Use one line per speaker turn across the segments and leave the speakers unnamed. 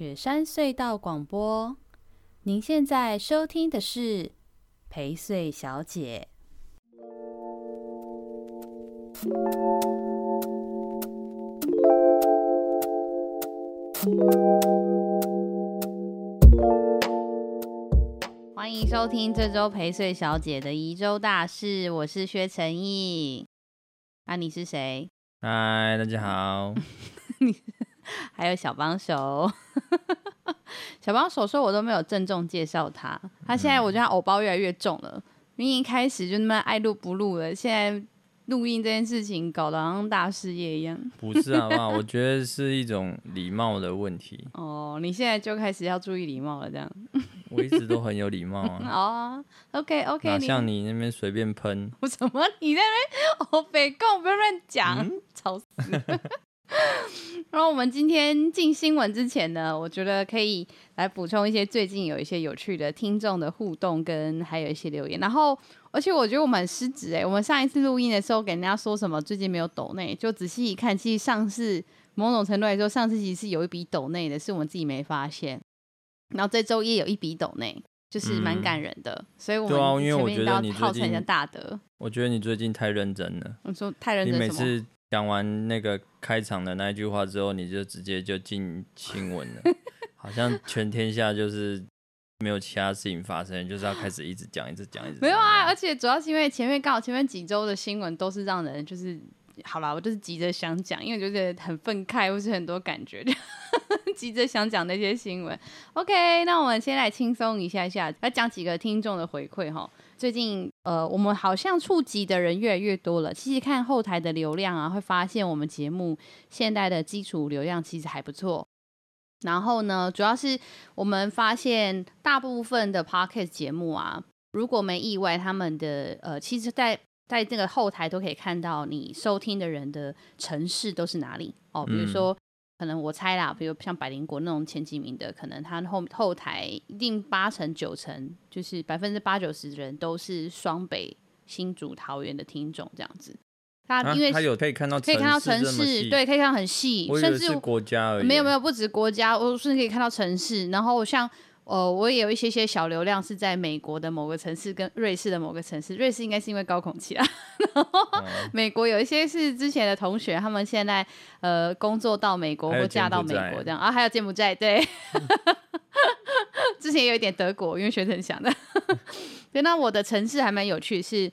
雪山隧道广播，您现在收听的是陪睡小姐。欢迎收听这周陪睡小姐的宜州大事，我是薛成义。啊，你是谁？
嗨，大家好。
还有小帮手，小帮手说，我都没有郑重介绍他。他现在我觉得他偶包越来越重了，明明一开始就那么爱录不录了，现在录音这件事情搞得好像大事业一样。
不是啊，嘛，我觉得是一种礼貌的问题。
哦，你现在就开始要注意礼貌了，这样。
我一直都很有礼貌啊。
哦，OK OK，
哪像你那边随便喷？
我什么？你那边哦，别讲，不要乱讲，吵死。然后我们今天进新闻之前呢，我觉得可以来补充一些最近有一些有趣的听众的互动跟还有一些留言。然后，而且我觉得我们很失职哎，我们上一次录音的时候给人家说什么最近没有抖内，就仔细一看，其实上次某种程度来说，上次其实是有一笔抖内的，是我们自己没发现。然后这周也有一笔抖内，就是蛮感人的，嗯、所以我们前面都要号称一下大德。
我觉得你最近太认真了。
我说太认真什么？
讲完那个开场的那一句话之后，你就直接就进新闻了，好像全天下就是没有其他事情发生，就是要开始一直讲、一直讲、一直。
没有啊，而且主要是因为前面刚好前面几周的新闻都是让人就是好啦，我就是急着想讲，因为我觉得很愤慨或是很多感觉，急着想讲那些新闻。OK，那我们先来轻松一下下，来讲几个听众的回馈哈。最近，呃，我们好像触及的人越来越多了。其实看后台的流量啊，会发现我们节目现在的基础流量其实还不错。然后呢，主要是我们发现大部分的 Podcast 节目啊，如果没意外，他们的呃，其实在在这个后台都可以看到你收听的人的城市都是哪里哦，比如说。嗯可能我猜啦，比如像百灵果那种前几名的，可能他后后台一定八成九成，就是百分之八九十的人都是双北、新竹、桃园的听众这样子。他因为、啊、他
有可以看到
可以看到城市，对，可以看到很细，甚至
国家而已。
没有没有，不止国家，我甚至可以看到城市。然后像。哦，我也有一些些小流量是在美国的某个城市跟瑞士的某个城市，瑞士应该是因为高孔气啦。然后美国有一些是之前的同学，他们现在呃工作到美国或嫁到美国这样啊，还有柬埔寨对，之前有一点德国，因为学成想的。对，那我的城市还蛮有趣，是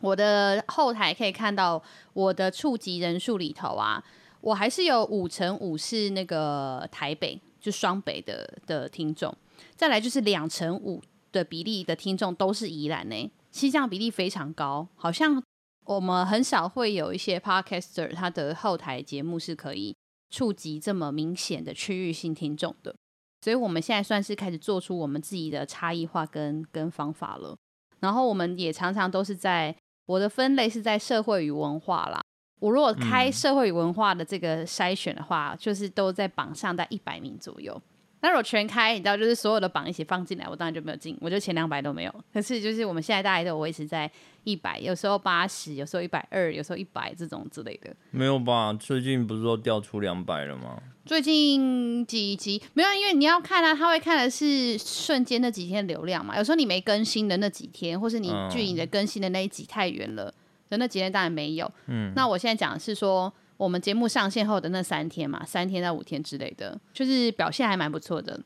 我的后台可以看到我的触及人数里头啊，我还是有五成五是那个台北，就双北的的听众。再来就是两成五的比例的听众都是宜兰呢，其实这样比例非常高，好像我们很少会有一些 podcaster 他的后台节目是可以触及这么明显的区域性听众的，所以我们现在算是开始做出我们自己的差异化跟跟方法了。然后我们也常常都是在我的分类是在社会与文化啦，我如果开社会与文化的这个筛选的话，就是都在榜上在一百名左右。那如果全开，你知道，就是所有的榜一起放进来，我当然就没有进，我就前两百都没有。可是就是我们现在大概都维持在一百，有时候八十，有时候一百二，有时候一百这种之类的。
没有吧？最近不是都掉出两百了吗？
最近几集没有，因为你要看啊，他会看的是瞬间那几天流量嘛。有时候你没更新的那几天，或是你距离你的更新的那一集太远了，那、嗯、那几天当然没有。嗯，那我现在讲的是说。我们节目上线后的那三天嘛，三天到五天之类的，就是表现还蛮不错的，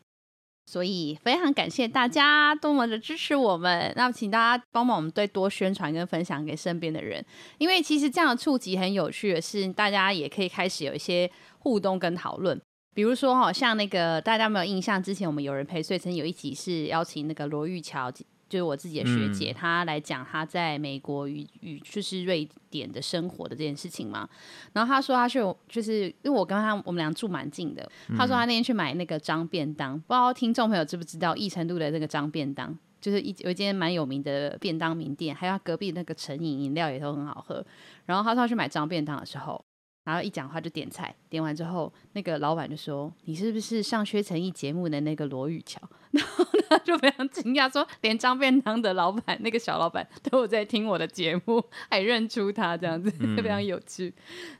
所以非常感谢大家多么的支持我们。那请大家帮忙我们对多宣传跟分享给身边的人，因为其实这样的触及很有趣的是，大家也可以开始有一些互动跟讨论。比如说哈，像那个大家没有印象，之前我们有人陪睡曾有一集是邀请那个罗玉桥。就是我自己的学姐，她、嗯、来讲她在美国与与就是瑞典的生活的这件事情嘛。然后她说她去，就是因为我跟她我们俩住蛮近的。她说她那天去买那个张便当，不知道听众朋友知不知道，义成路的那个张便当，就是一有一间蛮有名的便当名店，还有他隔壁那个成饮饮料也都很好喝。然后她说她去买张便当的时候。然后一讲话就点菜，点完之后，那个老板就说：“你是不是上薛成义节目的那个罗玉桥？” 然后他就非常惊讶，说：“连张便当的老板，那个小老板都有在听我的节目，还认出他这样子，就非常有趣。”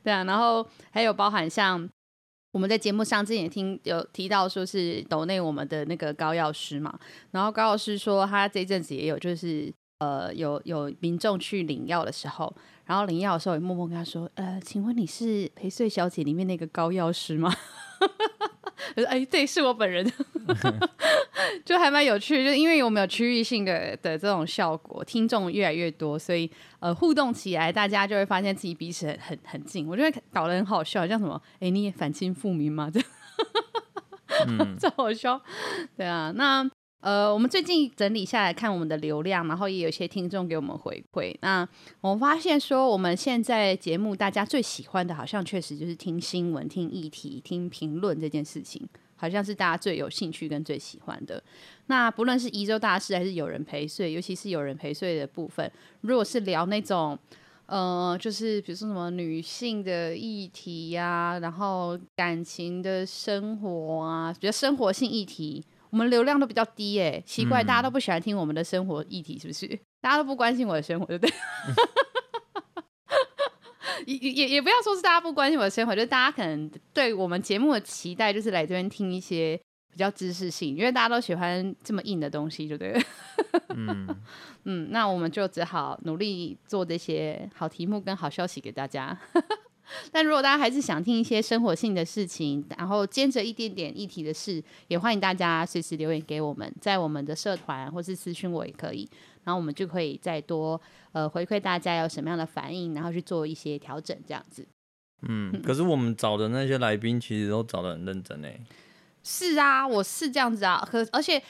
对啊，然后还有包含像我们在节目上之前也听有提到，说是抖内我们的那个高药师嘛，然后高药师说他这阵子也有就是呃有有民众去领药的时候，然后领药的时候也默默跟他说，呃，请问你是陪睡小姐里面那个膏药师吗？哎，对，是我本人，就还蛮有趣，就因为我们有区域性的的这种效果，听众越来越多，所以呃互动起来，大家就会发现自己彼此很很很近，我觉得搞得很好笑，像什么，哎，你也反清复明吗？这，嗯，这好笑，对啊，那。呃，我们最近整理下来看我们的流量，然后也有一些听众给我们回馈。那我发现说，我们现在节目大家最喜欢的，好像确实就是听新闻、听议题、听评论这件事情，好像是大家最有兴趣跟最喜欢的。那不论是宜周大事还是有人陪睡，尤其是有人陪睡的部分，如果是聊那种，呃，就是比如说什么女性的议题呀、然后感情的生活啊，比较生活性议题。我们流量都比较低哎，奇怪，大家都不喜欢听我们的生活议题，是不是？嗯、大家都不关心我的生活，对不对？也也也不要说是大家不关心我的生活，就是大家可能对我们节目的期待就是来这边听一些比较知识性，因为大家都喜欢这么硬的东西，对不对？嗯 嗯，那我们就只好努力做这些好题目跟好消息给大家。但如果大家还是想听一些生活性的事情，然后兼着一点点议题的事，也欢迎大家随时留言给我们，在我们的社团或是私讯我也可以，然后我们就可以再多呃回馈大家有什么样的反应，然后去做一些调整，这样子。
嗯，可是我们找的那些来宾其实都找的很认真诶。
是啊，我是这样子啊，可而且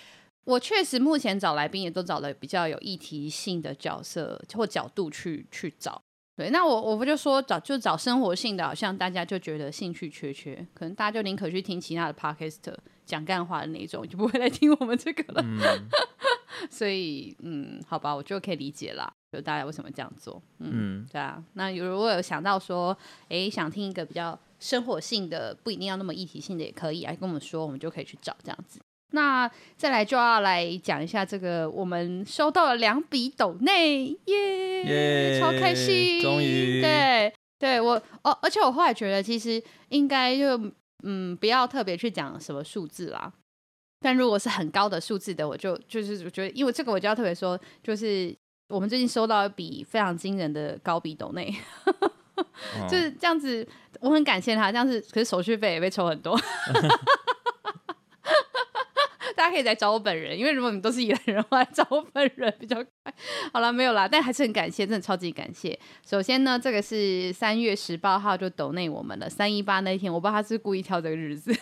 我确实目前找来宾也都找了比较有议题性的角色或角度去去找。对，那我我不就说找就找生活性的，好像大家就觉得兴趣缺缺，可能大家就宁可去听其他的 podcast 讲干话的那种，就不会来听我们这个了。嗯、所以，嗯，好吧，我就可以理解啦，就大家为什么这样做。嗯，嗯对啊。那如果有想到说，哎，想听一个比较生活性的，不一定要那么议题性的，也可以来跟我们说，我们就可以去找这样子。那再来就要来讲一下这个，我们收到了两笔抖内，耶，超开心，
终于，
对，对我哦，而且我后来觉得，其实应该就嗯，不要特别去讲什么数字啦。但如果是很高的数字的，我就就是我觉得，因为这个我就要特别说，就是我们最近收到一笔非常惊人的高笔抖内，就是这样子，我很感谢他，这样子，可是手续费也被抽很多。大家可以来找我本人，因为如果你们都是宜兰人，我来找我本人比较快。好了，没有啦，但还是很感谢，真的超级感谢。首先呢，这个是三月十八号就抖内我们了，三一八那一天，我不知道他是故意挑这个日子。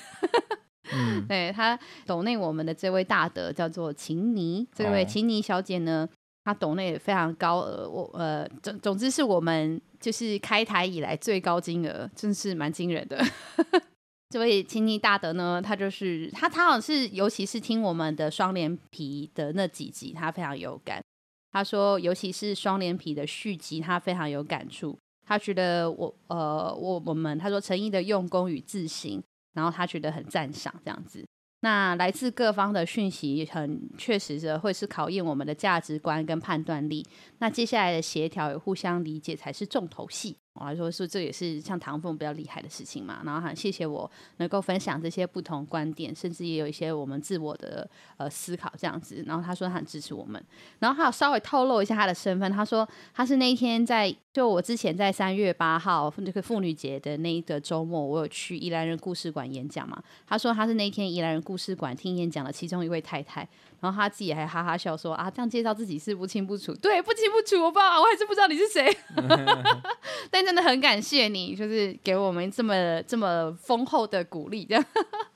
嗯，对他抖内我们的这位大德叫做秦妮，这位秦妮小姐呢，她抖内也非常高额，我呃总总之是我们就是开台以来最高金额，真是蛮惊人的。这位青尼大德呢，他就是他，他好像是尤其是听我们的双连皮的那几集，他非常有感。他说，尤其是双连皮的续集，他非常有感触。他觉得我呃，我我们他说诚意的用功与自省，然后他觉得很赞赏这样子。那来自各方的讯息，很确实的会是考验我们的价值观跟判断力。那接下来的协调与互相理解才是重头戏。我来说，说这也是像唐凤比较厉害的事情嘛。然后很谢谢我能够分享这些不同观点，甚至也有一些我们自我的呃思考这样子。然后他说他很支持我们，然后还有稍微透露一下他的身份。他说他是那一天在就我之前在三月八号那个妇女节的那一个周末，我有去宜兰人故事馆演讲嘛。他说他是那一天宜兰人故事馆听演讲的其中一位太太。然后他自己还哈哈笑说啊，这样介绍自己是不清不楚，对，不清不楚，我不知道，我还是不知道你是谁。但真的很感谢你，就是给我们这么这么丰厚的鼓励，这样。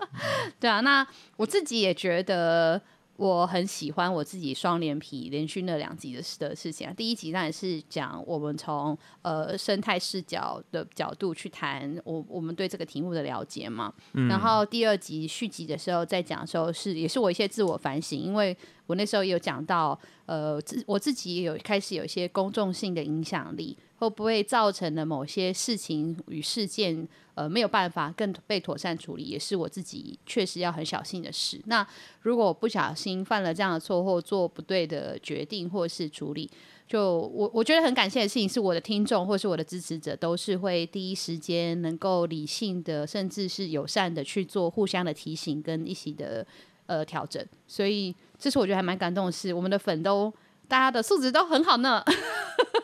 对啊，那我自己也觉得。我很喜欢我自己双连皮连续那两集的的事情啊。第一集当然是讲我们从呃生态视角的角度去谈我我们对这个题目的了解嘛。嗯、然后第二集续集的时候在讲的时候是也是我一些自我反省，因为我那时候有讲到呃自我自己也有开始有一些公众性的影响力，会不会造成了某些事情与事件。呃，没有办法更被妥善处理，也是我自己确实要很小心的事。那如果我不小心犯了这样的错或做不对的决定或是处理，就我我觉得很感谢的事情，是我的听众或是我的支持者，都是会第一时间能够理性的，甚至是友善的去做互相的提醒跟一起的呃调整。所以这是我觉得还蛮感动的事，我们的粉都大家的素质都很好呢。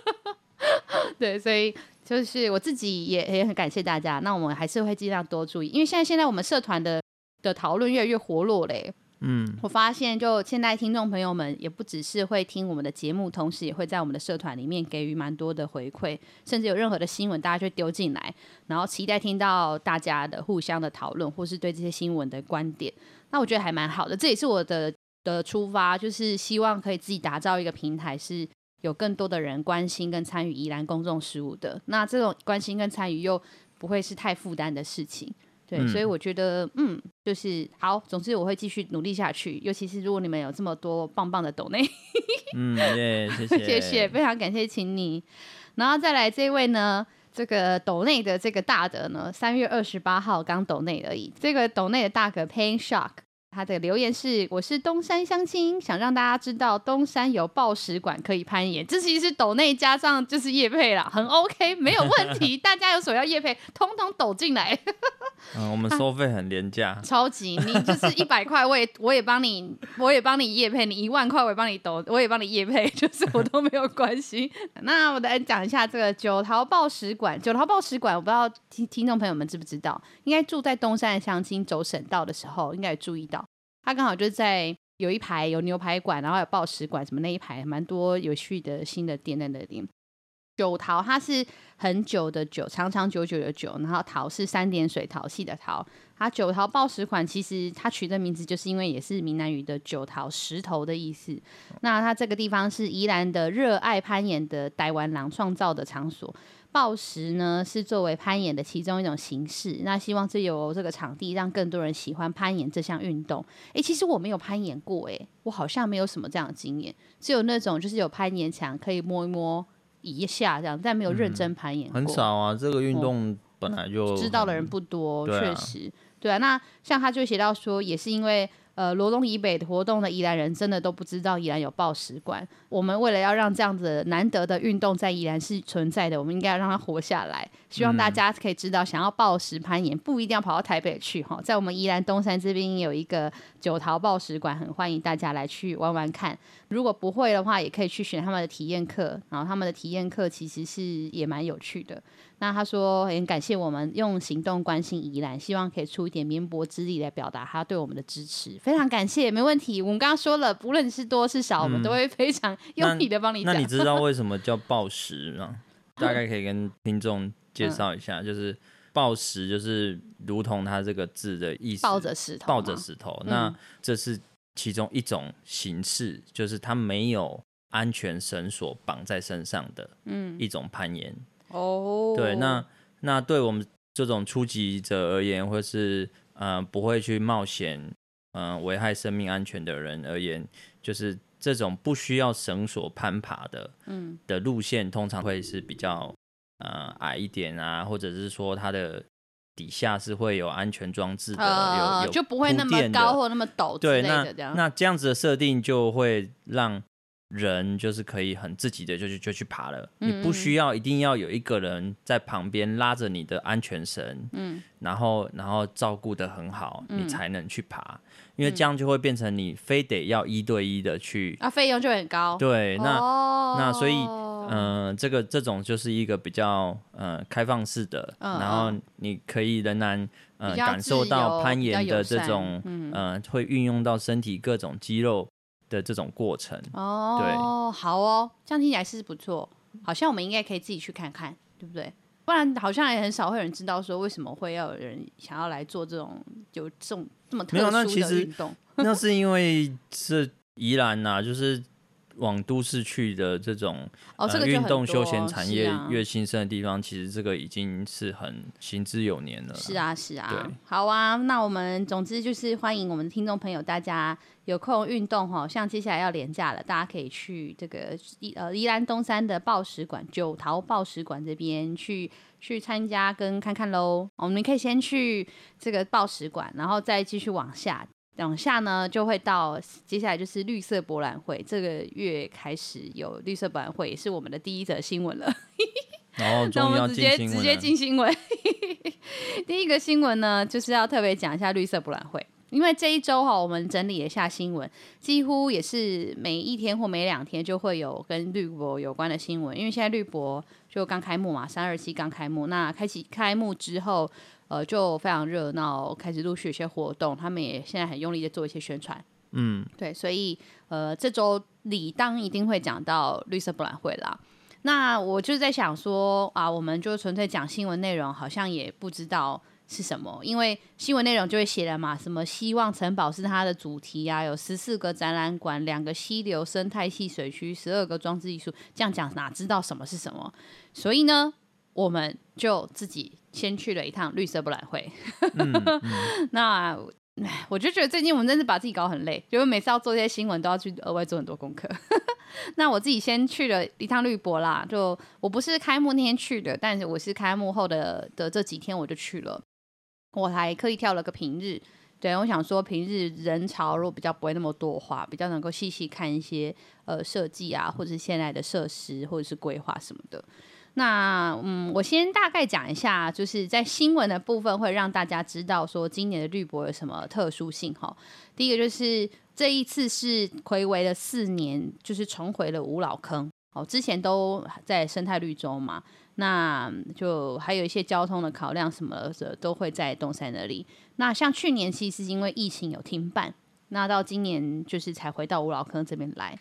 对，所以就是我自己也也很感谢大家。那我们还是会尽量多注意，因为现在现在我们社团的的讨论越来越活络嘞。嗯，我发现就现在听众朋友们也不只是会听我们的节目，同时也会在我们的社团里面给予蛮多的回馈，甚至有任何的新闻大家就丢进来，然后期待听到大家的互相的讨论，或是对这些新闻的观点。那我觉得还蛮好的，这也是我的的出发，就是希望可以自己打造一个平台，是有更多的人关心跟参与宜兰公众事务的。那这种关心跟参与又不会是太负担的事情。对，所以我觉得，嗯，就是好。总之，我会继续努力下去。尤其是如果你们有这么多棒棒的抖内，
嗯，耶，谢谢，
谢谢，非常感谢，请你。然后再来这位呢，这个抖内的这个大德呢，三月二十八号刚抖内而已。这个抖内的大哥 Pain Shock。他的留言是：我是东山乡亲，想让大家知道东山有报石馆可以攀岩。这其实是抖内加上就是业配啦，很 OK，没有问题。大家有所要业配，通通抖进来。
嗯，我们收费很廉价，啊，
超级，你就是一百块，我也我也帮你，我也帮你业配，你一万块我也帮你抖，我也帮你业配，就是我都没有关系。那我来讲一下这个九桃报石馆，九桃报石馆，我不知道听听众朋友们知不知道，应该住在东山的乡亲走省道的时候，应该有注意到。他刚好就在有一排有牛排馆，然后有抱石馆，什么那一排蛮多有趣的新的店在那里。九桃它是很久的久，长长久久的久，然后桃是三点水桃系的桃。它九桃报石馆其实它取的名字就是因为也是闽南语的九桃石头的意思。那它这个地方是宜兰的热爱攀岩的台湾狼创造的场所。抱石呢是作为攀岩的其中一种形式，那希望这有这个场地让更多人喜欢攀岩这项运动。哎，其实我没有攀岩过，哎，我好像没有什么这样的经验，只有那种就是有攀岩墙可以摸一摸一下这样，但没有认真攀岩
很少啊，这个运动本来就
知道的人不多，确实，对啊。那像他就写到说，也是因为。呃，罗东以北活动的宜兰人真的都不知道宜兰有报时馆。我们为了要让这样子难得的运动在宜兰是存在的，我们应该要让它活下来。希望大家可以知道，想要报时攀岩，不一定要跑到台北去哈，在我们宜兰东山这边有一个九桃报时馆，很欢迎大家来去玩玩看。如果不会的话，也可以去选他们的体验课，然后他们的体验课其实是也蛮有趣的。那他说很感谢我们用行动关心宜兰，希望可以出一点绵薄之力来表达他对我们的支持，非常感谢，没问题。我们刚刚说了，不论是多是少，嗯、我们都会非常用力的帮你讲。
那你知道为什么叫暴食吗？大概可以跟听众介绍一下，嗯、就是暴食就是如同它这个字的意思，
抱着石头，
抱着石头。那这是其中一种形式，就是它没有安全绳索绑在身上的，嗯，一种攀岩。
哦，
对，那那对我们这种初级者而言，或是嗯、呃、不会去冒险，嗯、呃、危害生命安全的人而言，就是这种不需要绳索攀爬的，嗯。的路线，通常会是比较呃矮一点啊，或者是说它的底下是会有安全装置的，呃、有有
就不会那么高或那么陡之类的。
对，那那这样子的设定就会让。人就是可以很自己的就去就去爬了，你不需要一定要有一个人在旁边拉着你的安全绳，嗯，然后然后照顾的很好，嗯，你才能去爬，因为这样就会变成你非得要一对一的去，
啊，费用就很高。
对，那、哦、那所以，嗯、呃，这个这种就是一个比较呃开放式的，嗯、然后你可以仍然呃感受到攀岩的这种，嗯、呃，会运用到身体各种肌肉。的这种过程
哦，对，好哦，这样听起来是不错，好像我们应该可以自己去看看，对不对？不然好像也很少会有人知道说为什么会要有人想要来做这种有这种这么特殊的运动。那
是因为是宜兰呐、啊，就是。往都市去的这种哦，这个运动休闲产业越兴盛的地方，其实这个已经是很行之有年了。
是啊，是啊，好啊。那我们总之就是欢迎我们的听众朋友，大家有空运动哈，像接下来要连假了，大家可以去这个宜呃宜兰东山的报石馆九桃报石馆这边去去参加跟看看喽。我们可以先去这个报时馆，然后再继续往下。等下呢就会到接下来就是绿色博览会，这个月开始有绿色博览会，也是我们的第一则新闻了。
然后，那我们直接
直接进新闻。第一个新闻呢，就是要特别讲一下绿色博览会，因为这一周哈，我们整理了一下新闻，几乎也是每一天或每两天就会有跟绿博有关的新闻。因为现在绿博就刚开幕嘛，三二七刚开幕，那开启开幕之后，呃，就非常热闹，开始陆续有些活动，他们也现在很用力的做一些宣传。
嗯，
对，所以呃，这周理当一定会讲到绿色博览会啦。那我就在想说啊，我们就纯粹讲新闻内容，好像也不知道是什么，因为新闻内容就会写了嘛，什么希望城堡是它的主题啊，有十四个展览馆，两个溪流生态系水区，十二个装置艺术，这样讲哪知道什么是什么？所以呢，我们就自己先去了一趟绿色博览会。
嗯嗯、
那我就觉得最近我们真是把自己搞很累，就是每次要做这些新闻都要去额外做很多功课。那我自己先去了一趟绿博啦，就我不是开幕那天去的，但是我是开幕后的的这几天我就去了，我还刻意挑了个平日，对，我想说平日人潮如果比较不会那么多的话，比较能够细细看一些呃设计啊，或者是现在的设施或者是规划什么的。那嗯，我先大概讲一下，就是在新闻的部分会让大家知道说今年的绿博有什么特殊性哈。第一个就是。这一次是睽违了四年，就是重回了五老坑。哦，之前都在生态绿洲嘛，那就还有一些交通的考量什么的，都会在东山那里。那像去年其实因为疫情有停办，那到今年就是才回到五老坑这边来。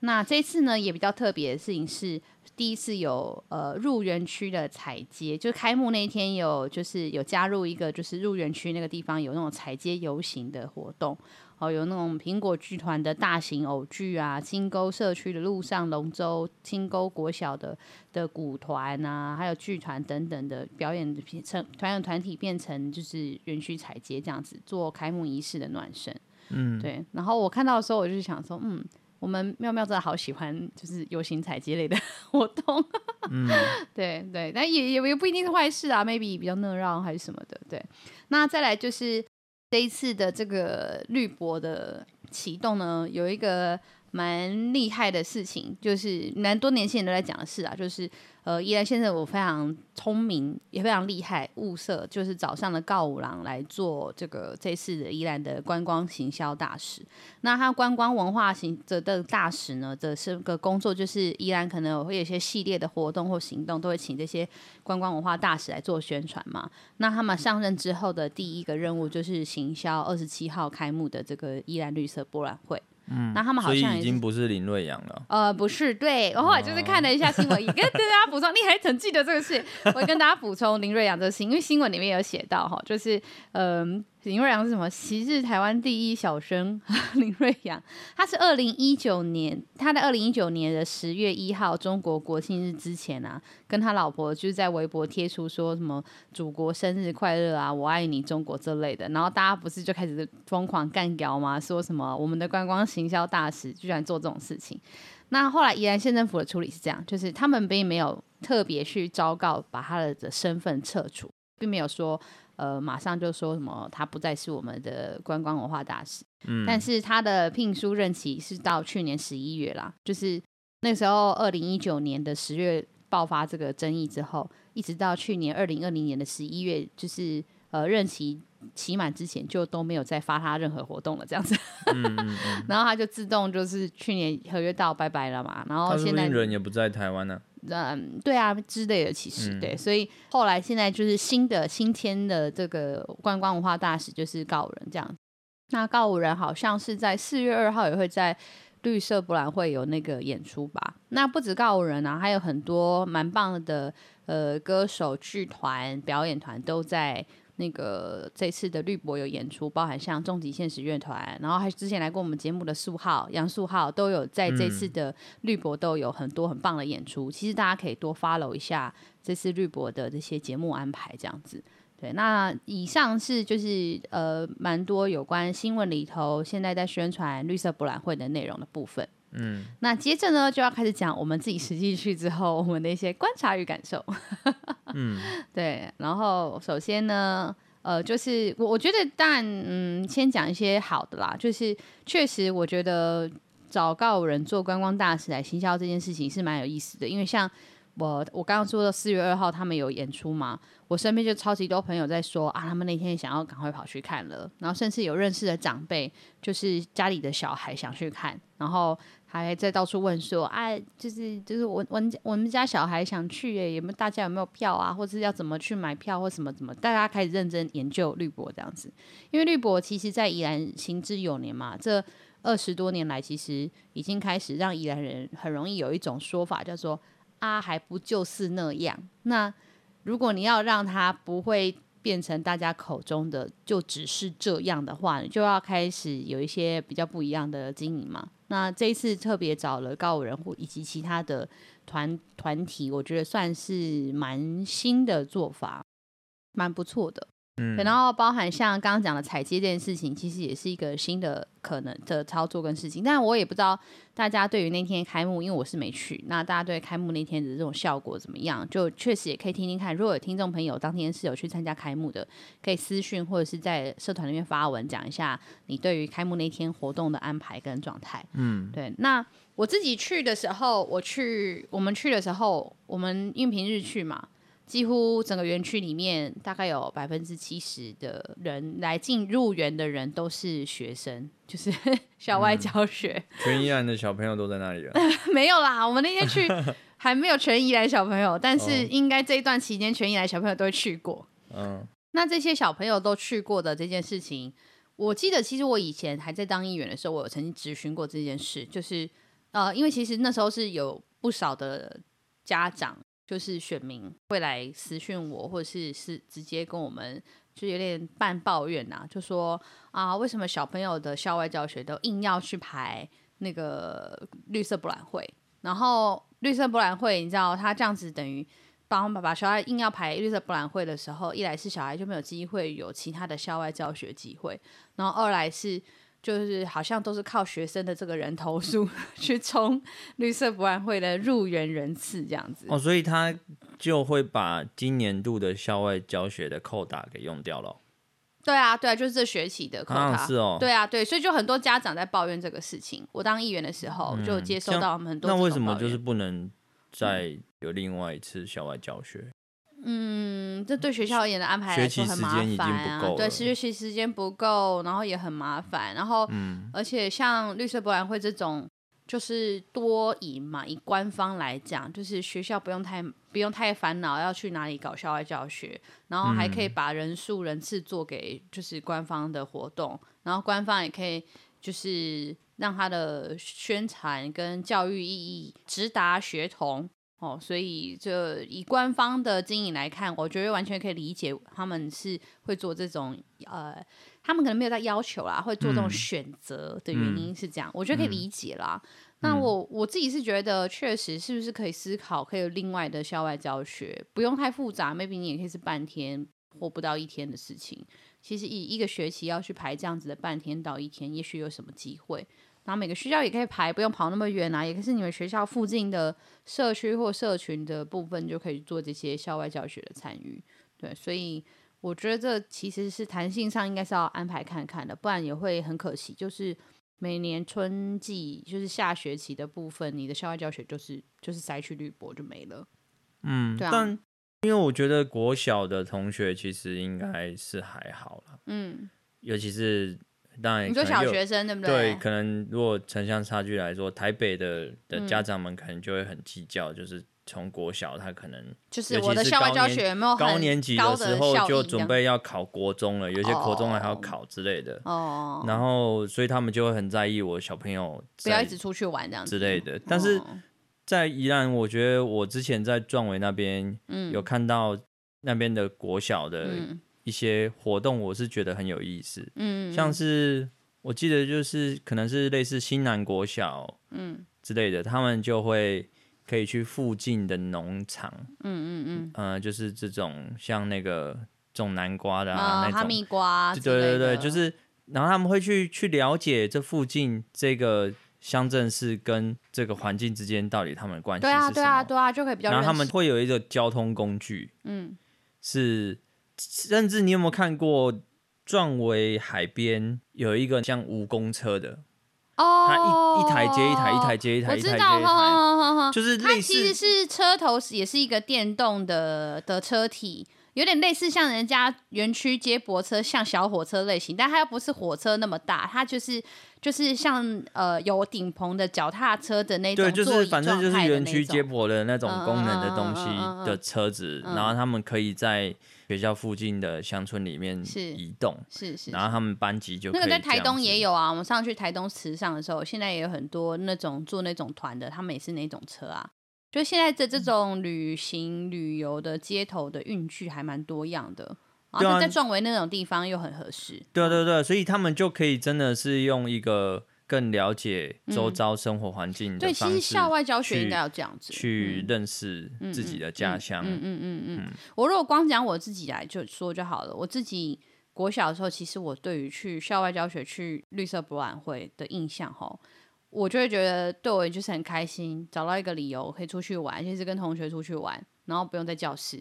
那这次呢也比较特别的事情是，第一次有呃入园区的彩街，就开幕那一天有就是有加入一个就是入园区那个地方有那种彩街游行的活动。哦，有那种苹果剧团的大型偶剧啊，青沟社区的路上龙舟，青沟国小的的鼓团啊，还有剧团等等的表演的成团演团体变成就是园区彩街这样子做开幕仪式的暖身，
嗯，
对。然后我看到的时候，我就想说，嗯，我们妙妙真的好喜欢就是游行采集类的 活动，
嗯，
对对，但也也也不一定是坏事啊，maybe 比较热闹还是什么的，对。那再来就是。这一次的这个绿博的启动呢，有一个蛮厉害的事情，就是蛮多年轻人都在讲的事啊，就是。呃，宜兰先生我非常聪明，也非常厉害，物色就是早上的告五郎来做这个这次的宜兰的观光行销大使。那他观光文化行的的大使呢，这是个工作，就是宜兰可能会有一些系列的活动或行动，都会请这些观光文化大使来做宣传嘛。那他们上任之后的第一个任务就是行销二十七号开幕的这个宜兰绿色博览会。
嗯，
那他们好像
已经不是林瑞阳了。
呃，不是，对，我后来就是看了一下新闻，也跟大家补充，你还曾记得这个事，我跟大家补充林瑞阳这个事，因为新闻里面有写到哈，就是嗯。林瑞阳是什么？昔日台湾第一小生 林瑞阳，他是二零一九年，他在二零一九年的十月一号中国国庆日之前啊，跟他老婆就是在微博贴出说什么“祖国生日快乐啊，我爱你中国”这类的，然后大家不是就开始疯狂干譙吗？说什么我们的观光行销大使居然做这种事情？那后来宜兰县政府的处理是这样，就是他们并没有特别去昭告把他的身份撤除，并没有说。呃，马上就说什么他不再是我们的观光文化大使，嗯，但是他的聘书任期是到去年十一月啦，就是那时候二零一九年的十月爆发这个争议之后，一直到去年二零二零年的十一月，就是呃任期期满之前就都没有再发他任何活动了，这样子，嗯嗯嗯。然后他就自动就是去年合约到拜拜了嘛，然后现在
人也不在台湾呢。
嗯，对啊，之类的，其实、嗯、对，所以后来现在就是新的新添的这个观光文化大使就是告五人这样。那告五人好像是在四月二号也会在绿色博览会有那个演出吧？那不止告五人啊，还有很多蛮棒的呃歌手、剧团、表演团都在。那个这次的绿博有演出，包含像终极现实乐团，然后还之前来过我们节目的素浩、杨素浩都有在这次的绿博都有很多很棒的演出。嗯、其实大家可以多 follow 一下这次绿博的这些节目安排，这样子。对，那以上是就是呃蛮多有关新闻里头现在在宣传绿色博览会的内容的部分。
嗯，
那接着呢就要开始讲我们自己实际去之后我们的一些观察与感受。
嗯，
对，然后首先呢，呃，就是我我觉得，但，嗯，先讲一些好的啦。就是确实，我觉得找告五人做观光大使来行销这件事情是蛮有意思的。因为像我我刚刚说的四月二号他们有演出嘛，我身边就超级多朋友在说啊，他们那天想要赶快跑去看了，然后甚至有认识的长辈，就是家里的小孩想去看，然后。还在到处问说，啊，就是就是我我们我们家小孩想去耶，有没有大家有没有票啊，或是要怎么去买票或什么怎么，大家开始认真研究绿博这样子。因为绿博其实在宜兰行之有年嘛，这二十多年来，其实已经开始让宜兰人很容易有一种说法，叫做啊，还不就是那样。那如果你要让它不会变成大家口中的就只是这样的话，你就要开始有一些比较不一样的经营嘛。那这一次特别找了高五人以及其他的团团体，我觉得算是蛮新的做法，蛮不错的。嗯，然后包含像刚刚讲的踩街这件事情，其实也是一个新的可能的操作跟事情。但我也不知道大家对于那天开幕，因为我是没去，那大家对开幕那天的这种效果怎么样？就确实也可以听听看。如果有听众朋友当天是有去参加开幕的，可以私讯或者是在社团里面发文讲一下你对于开幕那天活动的安排跟状态。嗯，对。那我自己去的时候，我去我们去的时候，我们因为平日去嘛。几乎整个园区里面，大概有百分之七十的人来进入园的人都是学生，就是校外教学。
嗯、全宜兰的小朋友都在那里了？
没有啦，我们那天去还没有全宜兰小朋友，但是应该这一段期间全宜兰小朋友都会去过。嗯，那这些小朋友都去过的这件事情，我记得其实我以前还在当议员的时候，我有曾经咨询过这件事，就是呃，因为其实那时候是有不少的家长。就是选民会来私讯我，或者是是直接跟我们就有点半抱怨呐、啊，就说啊，为什么小朋友的校外教学都硬要去排那个绿色博览会？然后绿色博览会，你知道他这样子等于帮爸爸小孩硬要排绿色博览会的时候，一来是小孩就没有机会有其他的校外教学机会，然后二来是。就是好像都是靠学生的这个人头数 去冲绿色博览会的入园人次这样子
哦，所以他就会把今年度的校外教学的扣打给用掉了。
对啊，对啊，就是这学期的扣打。
是哦。
对啊，对，所以就很多家长在抱怨这个事情。我当议员的时候就接收到很多、嗯。
那为什么就是不能再有另外一次校外教学？
嗯，这对学校而言的安排来说很麻烦啊。对，学习时间不够，然后也很麻烦。然后，嗯，而且像绿色博览会这种，就是多以嘛，以官方来讲，就是学校不用太不用太烦恼要去哪里搞校外教学，然后还可以把人数人次做给就是官方的活动，然后官方也可以就是让他的宣传跟教育意义直达学童。哦，所以就以官方的经营来看，我觉得完全可以理解他们是会做这种呃，他们可能没有在要求啦，会做这种选择的原因是这样，嗯、我觉得可以理解啦。嗯、那我我自己是觉得，确实是不是可以思考，可以有另外的校外教学，不用太复杂，maybe 你也可以是半天或不到一天的事情。其实以一个学期要去排这样子的半天到一天，也许有什么机会。然后每个学校也可以排，不用跑那么远啊，也可是你们学校附近的社区或社群的部分就可以做这些校外教学的参与。对，所以我觉得这其实是弹性上应该是要安排看看的，不然也会很可惜。就是每年春季就是下学期的部分，你的校外教学就是就是塞去绿博就没了。
嗯，对啊。但因为我觉得国小的同学其实应该是还好了。嗯，尤其是。当然，
你说小学生对不对？
对，可能如果城乡差距来说，台北的的家长们可能就会很计较，嗯、就是从国小他可能
就是我的校外教学有没有
高年级的时候就准备要考国中了，有些国中还要考之类的。哦。然后，所以他们就会很在意我小朋友
不要一直出去玩这样子
之类的。但是在宜兰，我觉得我之前在壮围那边，嗯，有看到那边的国小的。嗯一些活动我是觉得很有意思，嗯，像是我记得就是可能是类似新南国小，嗯。之类的，嗯、他们就会可以去附近的农场，嗯嗯嗯，呃，就是这种像那个种南瓜的啊，哦、那种哈密
瓜，
对对对，就是然后他们会去去了解这附近这个乡镇市跟这个环境之间到底他们的关系是什么，对啊
对啊对啊，就可以比较，
然后他们会有一个交通工具，嗯，是。甚至你有没有看过壮围海边有一个像蜈蚣车的？哦，它一一台接一台，一台接一台，一台接一台，就是类似，它
其实是车头也是一个电动的的车体。有点类似像人家园区接驳车，像小火车类型，但它又不是火车那么大，它就是就是像呃有顶棚的脚踏车的那种。
对，就是反正就是园区接驳的那种功能的东西的车子，然后他们可以在学校附近的乡村里面移动，
是是，是，
然后他们班级就
那个在台东也有啊，我们上去台东池上的时候，现在也有很多那种做那种团的，他们也是那种车啊。就现在的这种旅行旅游的街头的运具还蛮多样的，然后在壮围那种地方又很合适。
对啊，对对，所以他们就可以真的是用一个更了解周遭生活环境的方式，
对，其实校外教学应该要这样子
去认识自己的家乡。
嗯嗯嗯嗯。我如果光讲我自己来就说就好了。我自己国小的时候，其实我对于去校外教学去绿色博览会的印象，哈。我就会觉得对我就是很开心，找到一个理由可以出去玩，就是跟同学出去玩，然后不用在教室。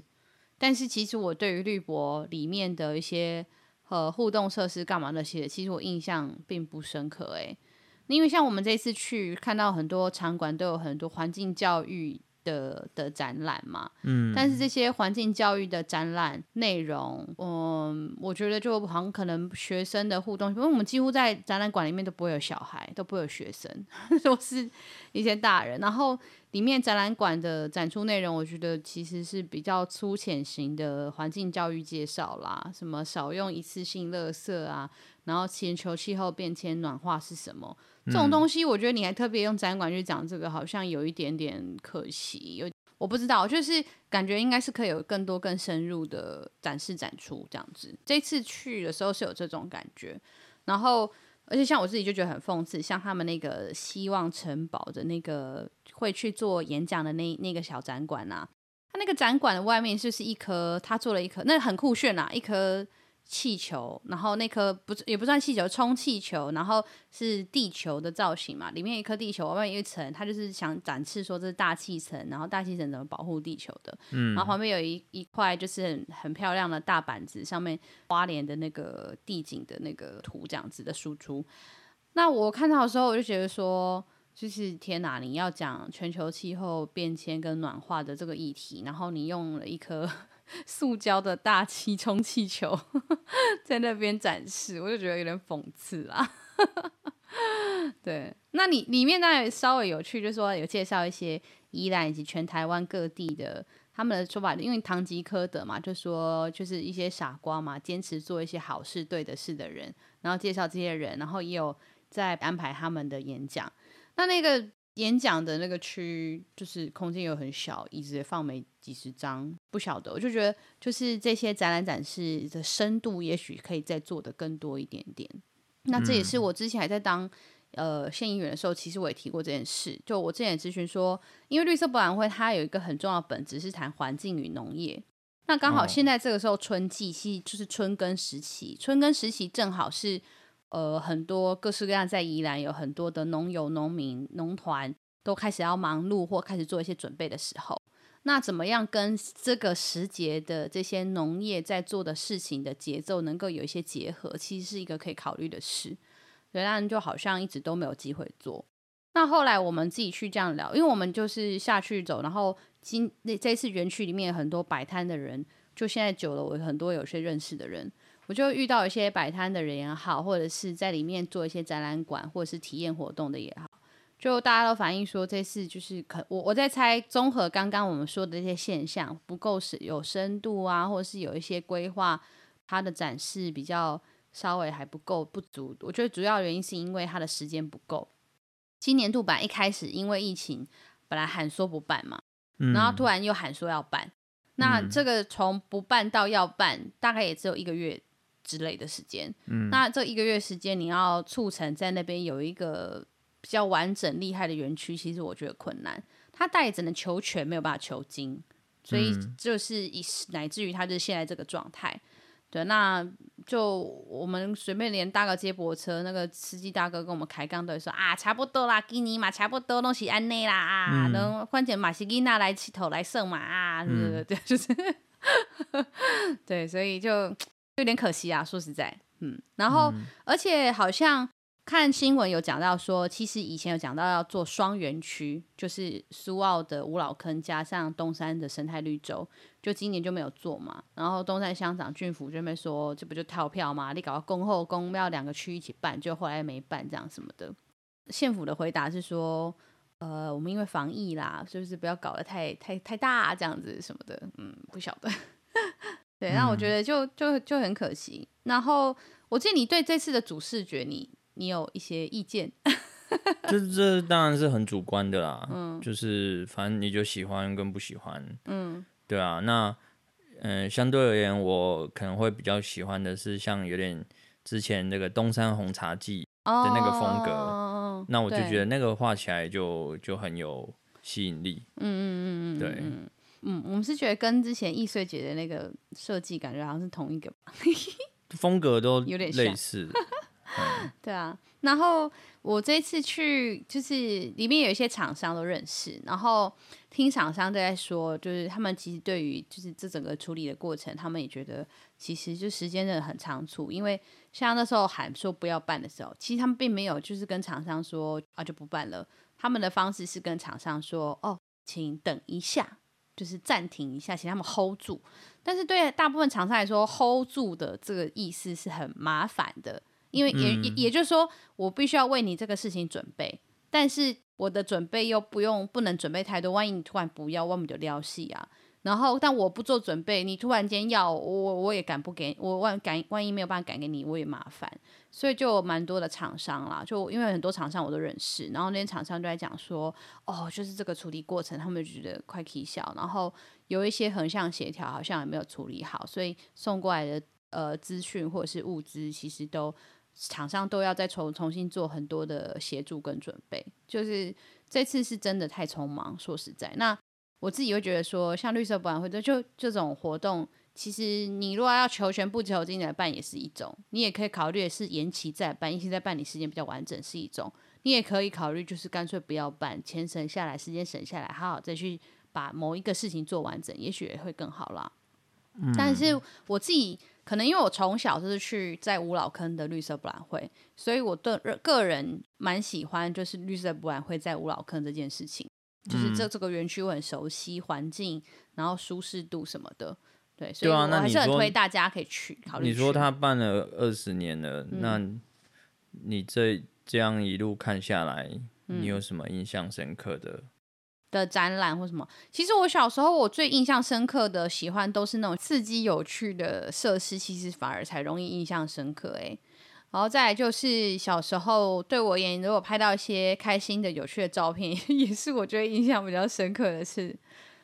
但是其实我对于绿博里面的一些呃互动设施干嘛那些，其实我印象并不深刻诶，因为像我们这次去看到很多场馆都有很多环境教育。的的展览嘛，嗯，但是这些环境教育的展览内容，嗯，我觉得就好像可能学生的互动，因为我们几乎在展览馆里面都不会有小孩，都不会有学生，都是一些大人。然后里面展览馆的展出内容，我觉得其实是比较粗浅型的环境教育介绍啦，什么少用一次性垃圾啊，然后全球气候变迁暖化是什么。这种东西，我觉得你还特别用展馆去讲这个，好像有一点点可惜。有我不知道，就是感觉应该是可以有更多更深入的展示展出这样子。这次去的时候是有这种感觉，然后而且像我自己就觉得很讽刺，像他们那个希望城堡的那个会去做演讲的那那个小展馆啊，它那个展馆的外面就是一颗，他做了一颗，那很酷炫啊，一颗。气球，然后那颗不也不算气球，充气球，然后是地球的造型嘛，里面一颗地球，外面有一层，他就是想展示说这是大气层，然后大气层怎么保护地球的，嗯，然后旁边有一一块就是很很漂亮的大板子，上面花莲的那个地景的那个图这样子的输出。那我看到的时候，我就觉得说，就是天哪，你要讲全球气候变迁跟暖化的这个议题，然后你用了一颗。塑胶的大气充气球 在那边展示，我就觉得有点讽刺啦。对，那你里面当然稍微有趣，就是说有介绍一些宜兰以及全台湾各地的他们的说法，因为唐吉诃德嘛，就说就是一些傻瓜嘛，坚持做一些好事、对的事的人，然后介绍这些人，然后也有在安排他们的演讲。那那个。演讲的那个区就是空间又很小，椅子也放没几十张，不晓得。我就觉得，就是这些展览展示的深度，也许可以再做的更多一点点。那这也是我之前还在当呃县议员的时候，其实我也提过这件事。就我之前也咨询说，因为绿色博览会它有一个很重要的本质是谈环境与农业。那刚好现在这个时候春季，其实就是春耕时期，春耕时期正好是。呃，很多各式各样在宜兰有很多的农友、农民、农团都开始要忙碌或开始做一些准备的时候，那怎么样跟这个时节的这些农业在做的事情的节奏能够有一些结合，其实是一个可以考虑的事。对，但就好像一直都没有机会做。那后来我们自己去这样聊，因为我们就是下去走，然后今那这次园区里面很多摆摊的人，就现在久了，我很多有些认识的人。我就遇到一些摆摊的人也好，或者是在里面做一些展览馆或者是体验活动的也好，就大家都反映说，这次就是可我我在猜，综合刚刚我们说的这些现象不够是有深度啊，或者是有一些规划，它的展示比较稍微还不够不足。我觉得主要原因是因为它的时间不够。今年度版一开始因为疫情，本来喊说不办嘛，嗯，然后突然又喊说要办，那这个从不办到要办，大概也只有一个月。之类的时间，嗯，那这一个月时间，你要促成在那边有一个比较完整厉害的园区，其实我觉得困难。他大概只能求全，没有办法求精，所以就是以乃至于他就是现在这个状态。对，那就我们随便连搭个接驳车，那个司机大哥跟我们开杠都会说啊，差不多啦，给你嘛，差不多东西安内啦啊，能换钱马西吉娜来起头来胜嘛啊，对对对，就是。对，所以就有点可惜啊，说实在，嗯，然后、嗯、而且好像看新闻有讲到说，其实以前有讲到要做双园区，就是苏澳的五老坑加上东山的生态绿洲，就今年就没有做嘛。然后东山乡长俊府这边说，这不就套票嘛？你搞到公后公要两个区一起办，就后来没办这样什么的。县府的回答是说，呃，我们因为防疫啦，是不是不要搞得太太太大这样子什么的？嗯，不晓得。对，那我觉得就就就很可惜。然后我记得你对这次的主视觉你，你你有一些意见？
这这当然是很主观的啦。嗯，就是反正你就喜欢跟不喜欢。嗯，对啊。那嗯、呃，相对而言，我可能会比较喜欢的是像有点之前那个东山红茶季的那个风格。哦、那我就觉得那个画起来就就很有吸引力。嗯嗯嗯嗯，对。
嗯，我们是觉得跟之前易碎姐的那个设计感觉好像是同一个吧，
风格都有点类似。
嗯、对啊，然后我这次去，就是里面有一些厂商都认识，然后听厂商都在说，就是他们其实对于就是这整个处理的过程，他们也觉得其实就时间真的很仓促，因为像那时候喊说不要办的时候，其实他们并没有就是跟厂商说啊就不办了，他们的方式是跟厂商说哦，请等一下。就是暂停一下，请他们 hold 住。但是对大部分厂商来说，hold 住的这个意思是很麻烦的，因为也、嗯、也也就是说，我必须要为你这个事情准备，但是我的准备又不用不能准备太多，万一你突然不要，我们就撩戏啊。然后，但我不做准备，你突然间要我，我也赶不给我万赶万一没有办法赶给你，我也麻烦。所以就有蛮多的厂商啦，就因为很多厂商我都认识，然后那些厂商都在讲说，哦，就是这个处理过程，他们就觉得快气笑。然后有一些横向协调好像也没有处理好，所以送过来的呃资讯或者是物资，其实都厂商都要再重重新做很多的协助跟准备。就是这次是真的太匆忙，说实在那。我自己会觉得说，像绿色博览会就就这种活动，其实你如果要求全部求精来办也是一种，你也可以考虑是延期再办，延期再办理时间比较完整是一种，你也可以考虑就是干脆不要办，钱省下来，时间省下来，好好再去把某一个事情做完整，也许也会更好啦。嗯。但是我自己可能因为我从小就是去在五老坑的绿色博览会，所以我对个人蛮喜欢就是绿色博览会在五老坑这件事情。就是这这个园区我很熟悉环境，然后舒适度什么的，对，所以我还是很推大家可以去考虑。
你说他办了二十年了，嗯，那你这这样一路看下来，你有什么印象深刻的
的展览或什么？其实我小时候我最印象深刻的喜欢都是那种刺激有趣的设施，其实反而才容易印象深刻，欸。哎。然后再来就是小时候对我而言，如果拍到一些开心的、有趣的照片，也是我觉得印象比较深刻的事。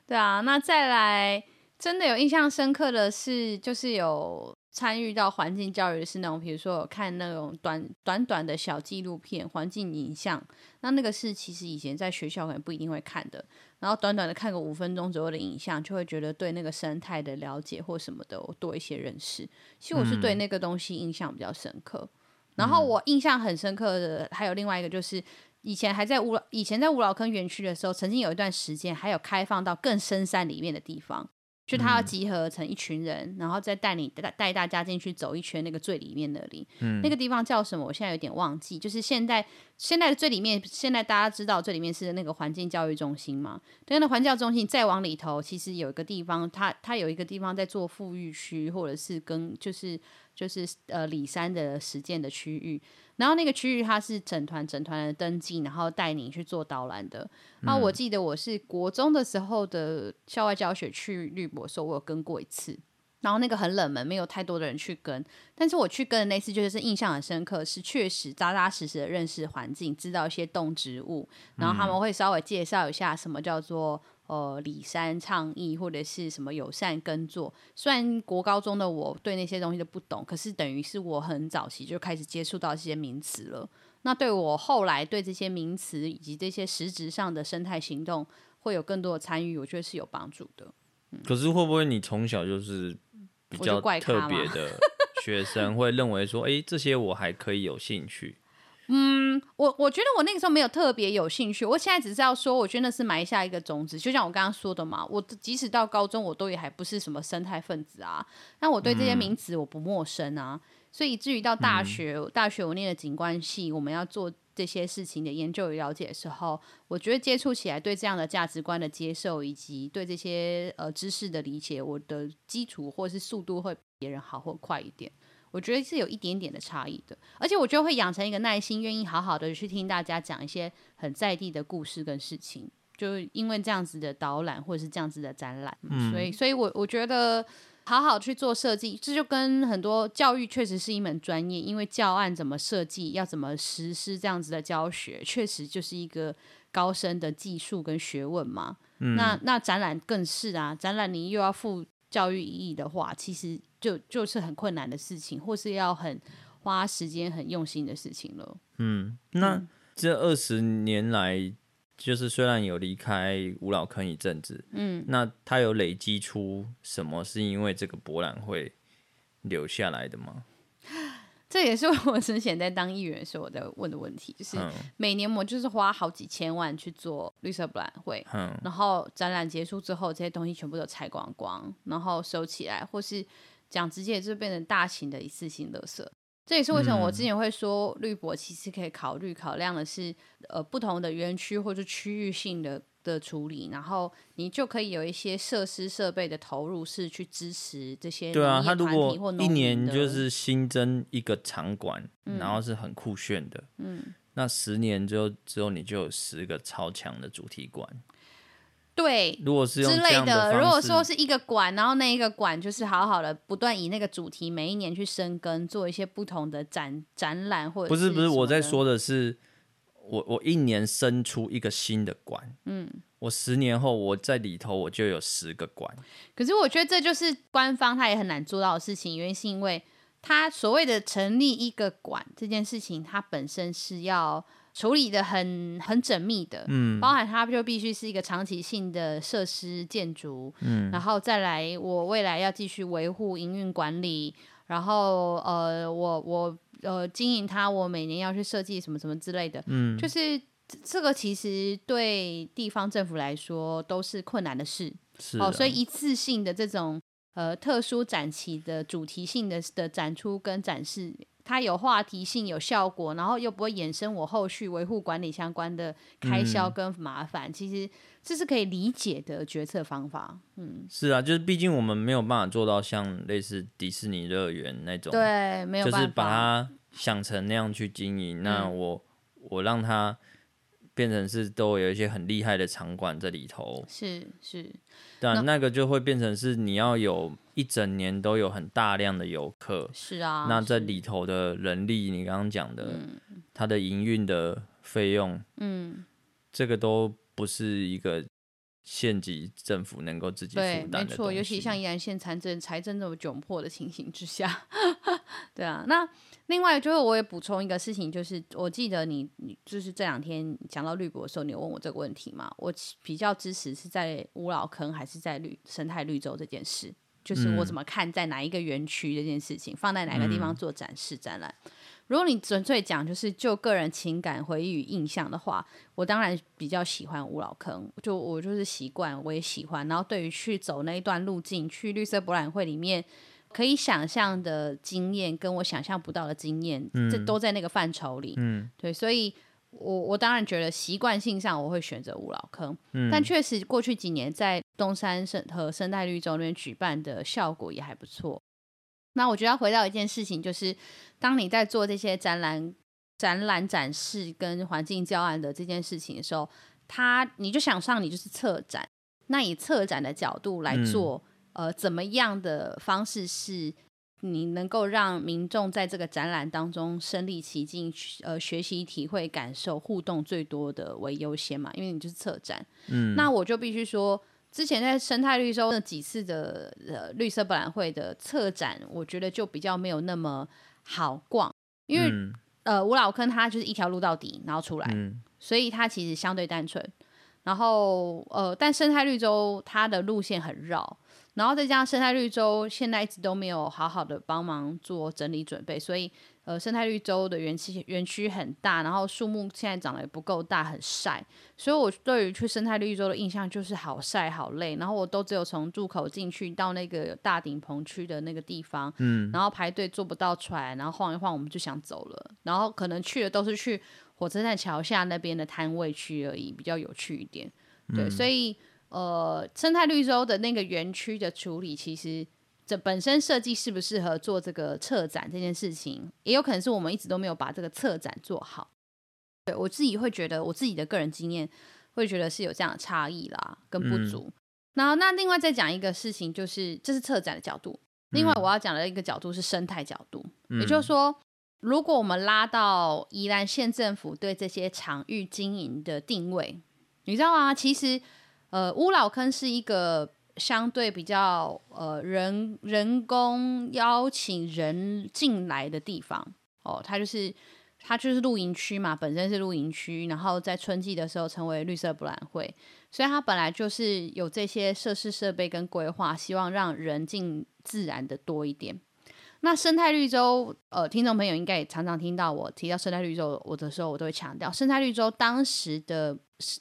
对啊，那再来真的有印象深刻的是，就是有参与到环境教育的是那种，比如说有看那种短短短的小纪录片、环境影像，那那个是其实以前在学校可能不一定会看的。然后短短的看个五分钟左右的影像，就会觉得对那个生态的了解或什么的，我多一些认识。其实我是对那个东西印象比较深刻。嗯、然后我印象很深刻的还有另外一个，就是以前还在五老以前在五老坑园区的时候，曾经有一段时间还有开放到更深山里面的地方。就他要集合成一群人，嗯、然后再带你带带大家进去走一圈那个最里面那里，嗯，那个地方叫什么？我现在有点忘记。就是现在现在的最里面，现在大家知道最里面是那个环境教育中心嘛？对，那环境教育中心再往里头，其实有一个地方，它它有一个地方在做富裕区，或者是跟就是就是呃里山的实践的区域。然后那个区域它是整团整团的登记，然后带你去做导览的。然后我记得我是国中的时候的校外教学去绿博的时候，我有跟过一次。然后那个很冷门，没有太多的人去跟。但是我去跟的那次，就是印象很深刻，是确实扎扎实实的认识环境，知道一些动植物。然后他们会稍微介绍一下什么叫做。呃，里山倡议或者是什么友善耕作，虽然国高中的我对那些东西都不懂，可是等于是我很早期就开始接触到这些名词了。那对我后来对这些名词以及这些实质上的生态行动会有更多的参与，我觉得是有帮助的。
嗯。可是会不会你从小就是比较特别的 学生，会认为说，哎、欸，这些我还可以有兴趣？
嗯，我我觉得我那个时候没有特别有兴趣，我现在只是要说，我觉得那是埋下一个种子，就像我刚刚说的嘛，我即使到高中，我都也还不是什么生态分子啊，但我对这些名词我不陌生啊，嗯、所以以至于到大学，嗯、大学我念的景观系，我们要做这些事情的研究与了解的时候，我觉得接触起来，对这样的价值观的接受，以及对这些呃知识的理解，我的基础或是速度会比别人好或快一点。我觉得是有一点点的差异的，而且我觉得会养成一个耐心，愿意好好的去听大家讲一些很在地的故事跟事情，就因为这样子的导览或者是这样子的展览，嗯，所以，所以我我觉得好好去做设计，这就跟很多教育确实是一门专业，因为教案怎么设计，要怎么实施这样子的教学，确实就是一个高深的技术跟学问嘛。嗯，那那展览更是啊，展览你又要付教育意义的话，其实。就就是很困难的事情，或是要很花时间、很用心的事情了。
嗯，那这二十年来，就是虽然有离开五老坑一阵子，嗯，那他有累积出什么？是因为这个博览会留下来的吗？
这也是我之前在当议员的时候我在问的问题，就是每年我就是花好几千万去做绿色博览会，嗯，然后展览结束之后，这些东西全部都拆光光，然后收起来，或是。讲直接，就变成大型的一次性垃圾。这也是为什么我之前会说绿博其实可以考虑考量的是，呃，不同的园区或者区域性的的处理，然后你就可以有一些设施设备的投入，是去支持这些。
对啊，他如果一年就是新增一个场馆，嗯、然后是很酷炫的，嗯，那十年之后之后你就有十个超强的主题馆。
对，
如果是用
之类的，如果说是一个馆，然后那一个馆就是好好的不断以那个主题每一年去深耕，做一些不同的展展览或者
不是不是，我在说的是，我我一年生出一个新的馆，嗯，我十年后我在里头我就有十个馆。
可是我觉得这就是官方他也很难做到的事情，原因是因为他所谓的成立一个馆这件事情，它本身是要。处理的很很缜密的，嗯，包含它就必须是一个长期性的设施建筑，嗯，然后再来我未来要继续维护营运管理，然后呃我我呃经营它，我每年要去设计什么什么之类的，嗯，就是这个其实对地方政府来说都是困难的事，是哦，所以一次性的这种呃特殊展期的主题性的的展出跟展示。它有话题性、有效果，然后又不会衍生我后续维护管理相关的开销跟麻烦。嗯、其实这是可以理解的决策方法。嗯，
是啊，就是毕竟我们没有办法做到像类似迪士尼乐园那种，
对，没有办法，
就是把它想成那样去经营。嗯、那我我让它。变成是都有一些很厉害的场馆在里头，
是是，
但那个就会变成是你要有一整年都有很大量的游客，
是啊，
那这里头的人力，你刚刚讲的，嗯、它的营运的费用，嗯，这个都不是一个。县级政府能够自己负担的，
没错，尤其像宜兰县财政财政这么窘迫的情形之下，对啊。那另外就是我也补充一个事情，就是我记得你你就是这两天讲到绿博的时候，你有问我这个问题嘛？我比较支持是在五老坑还是在绿生态绿洲这件事，就是我怎么看在哪一个园区这件事情，放在哪个地方做展示展览。嗯如果你纯粹讲就是就个人情感回忆与印象的话，我当然比较喜欢五老坑，就我就是习惯，我也喜欢。然后对于去走那一段路径，去绿色博览会里面，可以想象的经验，跟我想象不到的经验，嗯、这都在那个范畴里。嗯，对，所以我我当然觉得习惯性上我会选择五老坑，嗯、但确实过去几年在东山生和生态绿洲那边举办的效果也还不错。那我觉得要回到一件事情，就是当你在做这些展览、展览展示跟环境教案的这件事情的时候，他你就想上你就是策展，那以策展的角度来做，嗯、呃，怎么样的方式是你能够让民众在这个展览当中身历其境，呃，学习、体会、感受、互动最多的为优先嘛？因为你就是策展，嗯，那我就必须说。之前在生态绿洲那几次的呃绿色博览会的策展，我觉得就比较没有那么好逛，因为、嗯、呃吴老坑它就是一条路到底，然后出来，嗯、所以它其实相对单纯。然后呃，但生态绿洲它的路线很绕，然后再加上生态绿洲现在一直都没有好好的帮忙做整理准备，所以呃，生态绿洲的园区园区很大，然后树木现在长得也不够大，很晒。所以我对于去生态绿洲的印象就是好晒好累，然后我都只有从入口进去到那个大顶棚区的那个地方，嗯，然后排队坐不到船，然后晃一晃我们就想走了，然后可能去的都是去火车站桥下那边的摊位区而已，比较有趣一点。对，嗯、所以。呃，生态绿洲的那个园区的处理，其实这本身设计适不适合做这个策展这件事情，也有可能是我们一直都没有把这个策展做好。对，我自己会觉得，我自己的个人经验会觉得是有这样的差异啦，跟不足。然后、嗯，那另外再讲一个事情，就是这是策展的角度。另外，我要讲的一个角度是生态角度，嗯、也就是说，如果我们拉到宜兰县政府对这些场域经营的定位，你知道吗？其实。呃，乌老坑是一个相对比较呃人人工邀请人进来的地方哦，它就是它就是露营区嘛，本身是露营区，然后在春季的时候成为绿色博览会，所以它本来就是有这些设施设备跟规划，希望让人进自然的多一点。那生态绿洲，呃，听众朋友应该也常常听到我提到生态绿洲我的时候，我都会强调，生态绿洲当时的。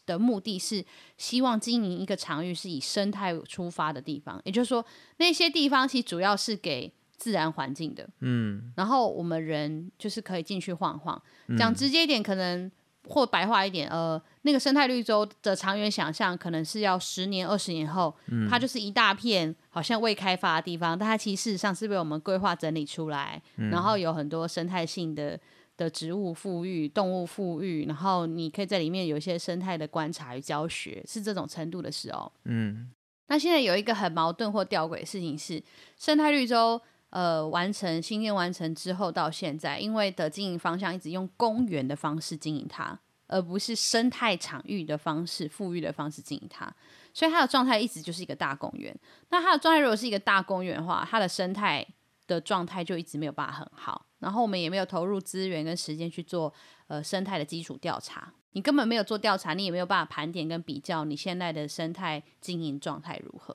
的目的是希望经营一个场域是以生态出发的地方，也就是说，那些地方其实主要是给自然环境的，嗯，然后我们人就是可以进去晃晃。讲直接一点，可能或白话一点，呃，那个生态绿洲的长远想象，可能是要十年、二十年后，它就是一大片好像未开发的地方，但它其实事实上是被我们规划整理出来，然后有很多生态性的。的植物富裕、动物富裕，然后你可以在里面有一些生态的观察与教学，是这种程度的时候。嗯，那现在有一个很矛盾或吊诡的事情是，生态绿洲呃完成新建完成之后到现在，因为的经营方向一直用公园的方式经营它，而不是生态场域的方式、富裕的方式经营它，所以它的状态一直就是一个大公园。那它的状态如果是一个大公园的话，它的生态的状态就一直没有办法很好。然后我们也没有投入资源跟时间去做呃生态的基础调查，你根本没有做调查，你也没有办法盘点跟比较你现在的生态经营状态如何。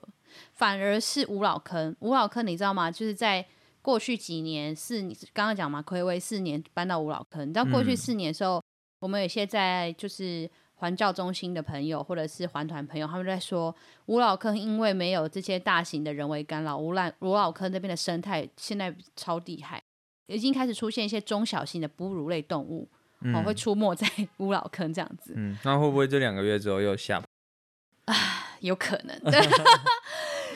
反而是五老坑，五老坑你知道吗？就是在过去几年四，刚刚讲嘛，暌违四年搬到五老坑。你知道过去四年的时候，嗯、我们有些在就是环教中心的朋友或者是环团朋友，他们在说五老坑因为没有这些大型的人为干扰，五老五老坑那边的生态现在超厉害。已经开始出现一些中小型的哺乳类动物，嗯、哦，会出没在乌老坑这样子。
嗯，那会不会这两个月之后又下？
啊，有可能。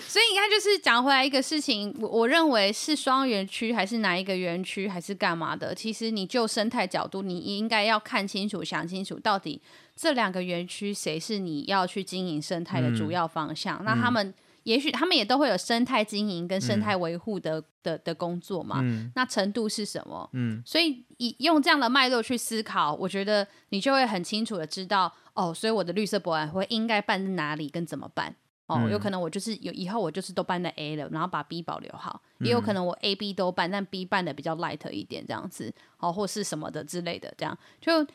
所以你看，就是讲回来一个事情，我我认为是双园区还是哪一个园区还是干嘛的？其实你就生态角度，你应该要看清楚、想清楚，到底这两个园区谁是你要去经营生态的主要方向？嗯、那他们。也许他们也都会有生态经营跟生态维护的、嗯、的的工作嘛，嗯、那程度是什么？嗯，所以以用这样的脉络去思考，我觉得你就会很清楚的知道，哦，所以我的绿色博览会应该办在哪里跟怎么办？哦，嗯、有可能我就是有以后我就是都办在 A 了，然后把 B 保留好，也有可能我 A、B 都办，但 B 办的比较 light 一点这样子，哦，或是什么的之类的，这样就。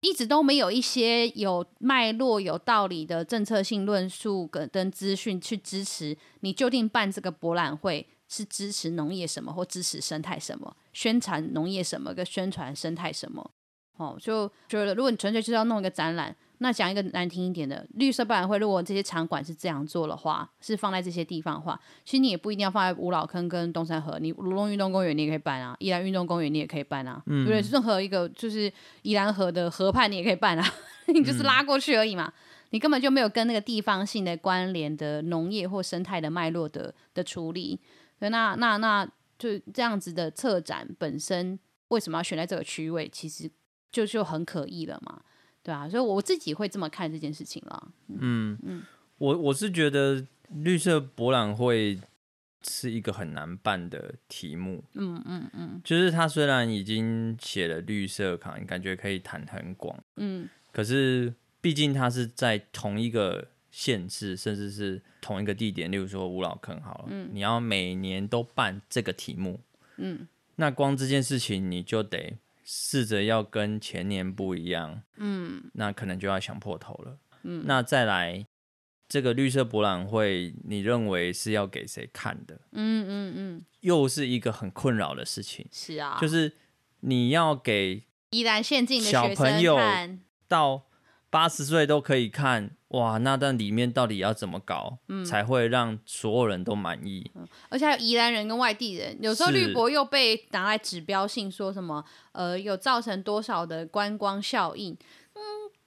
一直都没有一些有脉络、有道理的政策性论述跟跟资讯去支持你，究竟办这个博览会是支持农业什么或支持生态什么，宣传农业什么跟宣传生态什么？哦，就觉得如果你纯粹就是要弄一个展览。那讲一个难听一点的，绿色博览会，如果这些场馆是这样做的话，是放在这些地方的话，其实你也不一定要放在五老坑跟东山河，你芦龙运动公园你也可以办啊，宜兰运动公园你也可以办啊，嗯、对不对？任何一个就是宜兰河的河畔你也可以办啊，你就是拉过去而已嘛，嗯、你根本就没有跟那个地方性的关联的农业或生态的脉络的的处理，那那那就这样子的策展本身为什么要选在这个区位，其实就就很可疑了嘛。对啊，所以我自己会这么看这件事情了。嗯嗯，嗯
我我是觉得绿色博览会是一个很难办的题目。嗯嗯嗯，就是它虽然已经写了绿色卡，感觉可以谈很广。嗯，可是毕竟它是在同一个县市，甚至是同一个地点，例如说五老坑好了，嗯，你要每年都办这个题目，嗯，那光这件事情你就得。试着要跟前年不一样，嗯，那可能就要想破头了，嗯，那再来，这个绿色博览会，你认为是要给谁看的？
嗯嗯嗯，
又是一个很困扰的事情。
是啊，
就是你要给
依然现进的
小朋友到八十岁都可以看，哇，那但里面到底要怎么搞，嗯、才会让所有人都满意？
嗯、而且还有宜兰人跟外地人，有时候绿博又被拿来指标性，说什么呃，有造成多少的观光效应？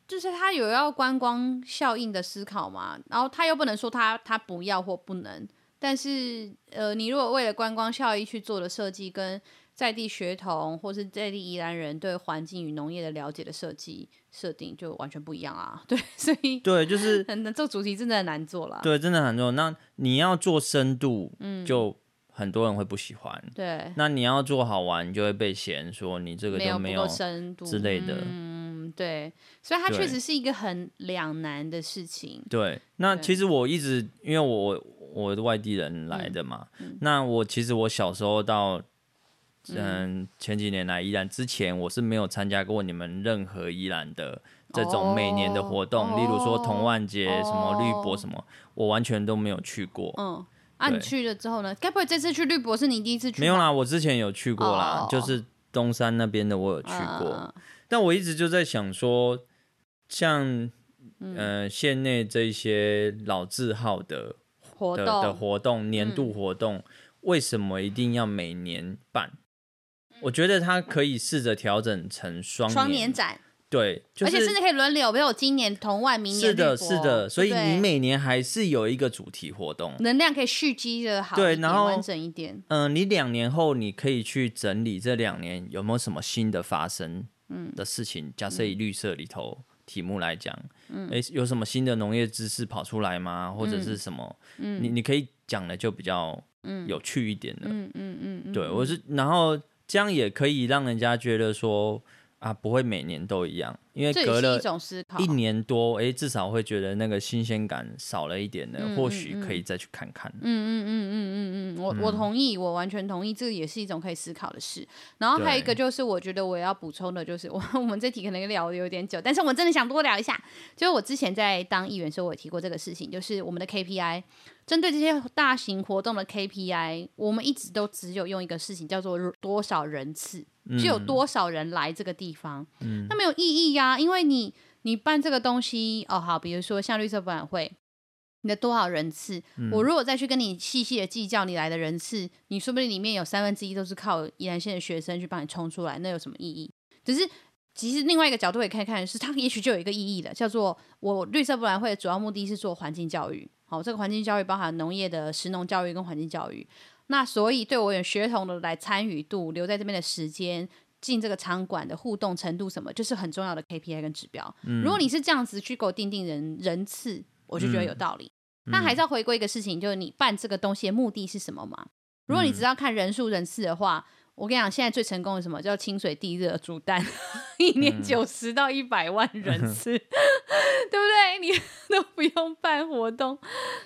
就是他有要观光效应的思考嘛，然后他又不能说他他不要或不能，但是呃，你如果为了观光效益去做的设计，跟在地学童或是在地宜兰人对环境与农业的了解的设计设定就完全不一样啊。对，所以
对，就是
很难做主题，真的很难做了。
对，真的很难做。那你要做深度，嗯，就很多人会不喜欢。
对，
那你要做好玩，就会被嫌说你这个都没有
深度
之类的。
嗯对，所以它确实是一个很两难的事情。
对，那其实我一直因为我我是外地人来的嘛，嗯、那我其实我小时候到嗯前几年来宜兰之前，我是没有参加过你们任何宜兰的这种每年的活动，哦、例如说童万节、哦、什么绿博什么，我完全都没有去过。
嗯，啊，你去了之后呢？该不会这次去绿博是你第一次去？
没有啦，我之前有去过啦，哦、就是东山那边的我有去过。嗯但我一直就在想说，像呃县内这些老字号的
活动
的，的活动年度活动，嗯、为什么一定要每年办？我觉得它可以试着调整成双
双年展。
对，就是、
而且甚至可以轮流，比如我今年同万，明年
是的，是的，所以你每年还是有一个主题活动，
能量可以蓄积的好，对，然后完整一点。
嗯、呃，你两年后你可以去整理这两年有没有什么新的发生。的事情，假设以绿色里头题目来讲，嗯，诶，有什么新的农业知识跑出来吗？或者是什么？嗯，你你可以讲的就比较有趣一点的，嗯嗯嗯，对，我是，然后这样也可以让人家觉得说。啊，不会每年都一样，因为隔了一年多，哎，至少会觉得那个新鲜感少了一点呢，嗯、或许可以再去看看。嗯嗯嗯嗯嗯嗯，
我我同意，我完全同意，这个也是一种可以思考的事。然后还有一个就是，我觉得我要补充的就是，我 我们这题可能聊的有点久，但是我真的想多聊一下。就是我之前在当议员的时候，我也提过这个事情，就是我们的 KPI。针对这些大型活动的 KPI，我们一直都只有用一个事情叫做多少人次，就有多少人来这个地方，嗯，那没有意义呀，因为你你办这个东西哦，好，比如说像绿色博览会，你的多少人次，嗯，我如果再去跟你细细的计较你来的人次，你说不定里面有三分之一都是靠宜兰县的学生去帮你冲出来，那有什么意义？只是其实另外一个角度也可以看，是它也许就有一个意义的，叫做我绿色博览会的主要目的是做环境教育。好，这个环境教育包含农业的食农教育跟环境教育。那所以对我有学童的来参与度、留在这边的时间、进这个场馆的互动程度什么，就是很重要的 KPI 跟指标。嗯、如果你是这样子去给我定定人人次，我就觉得有道理。那、嗯、还是要回归一个事情，就是你办这个东西的目的是什么嘛？如果你只要看人数人次的话。我跟你讲，现在最成功的什么叫清水地热煮蛋，一年九十到一百万人次，嗯、对不对？你 都不用办活动，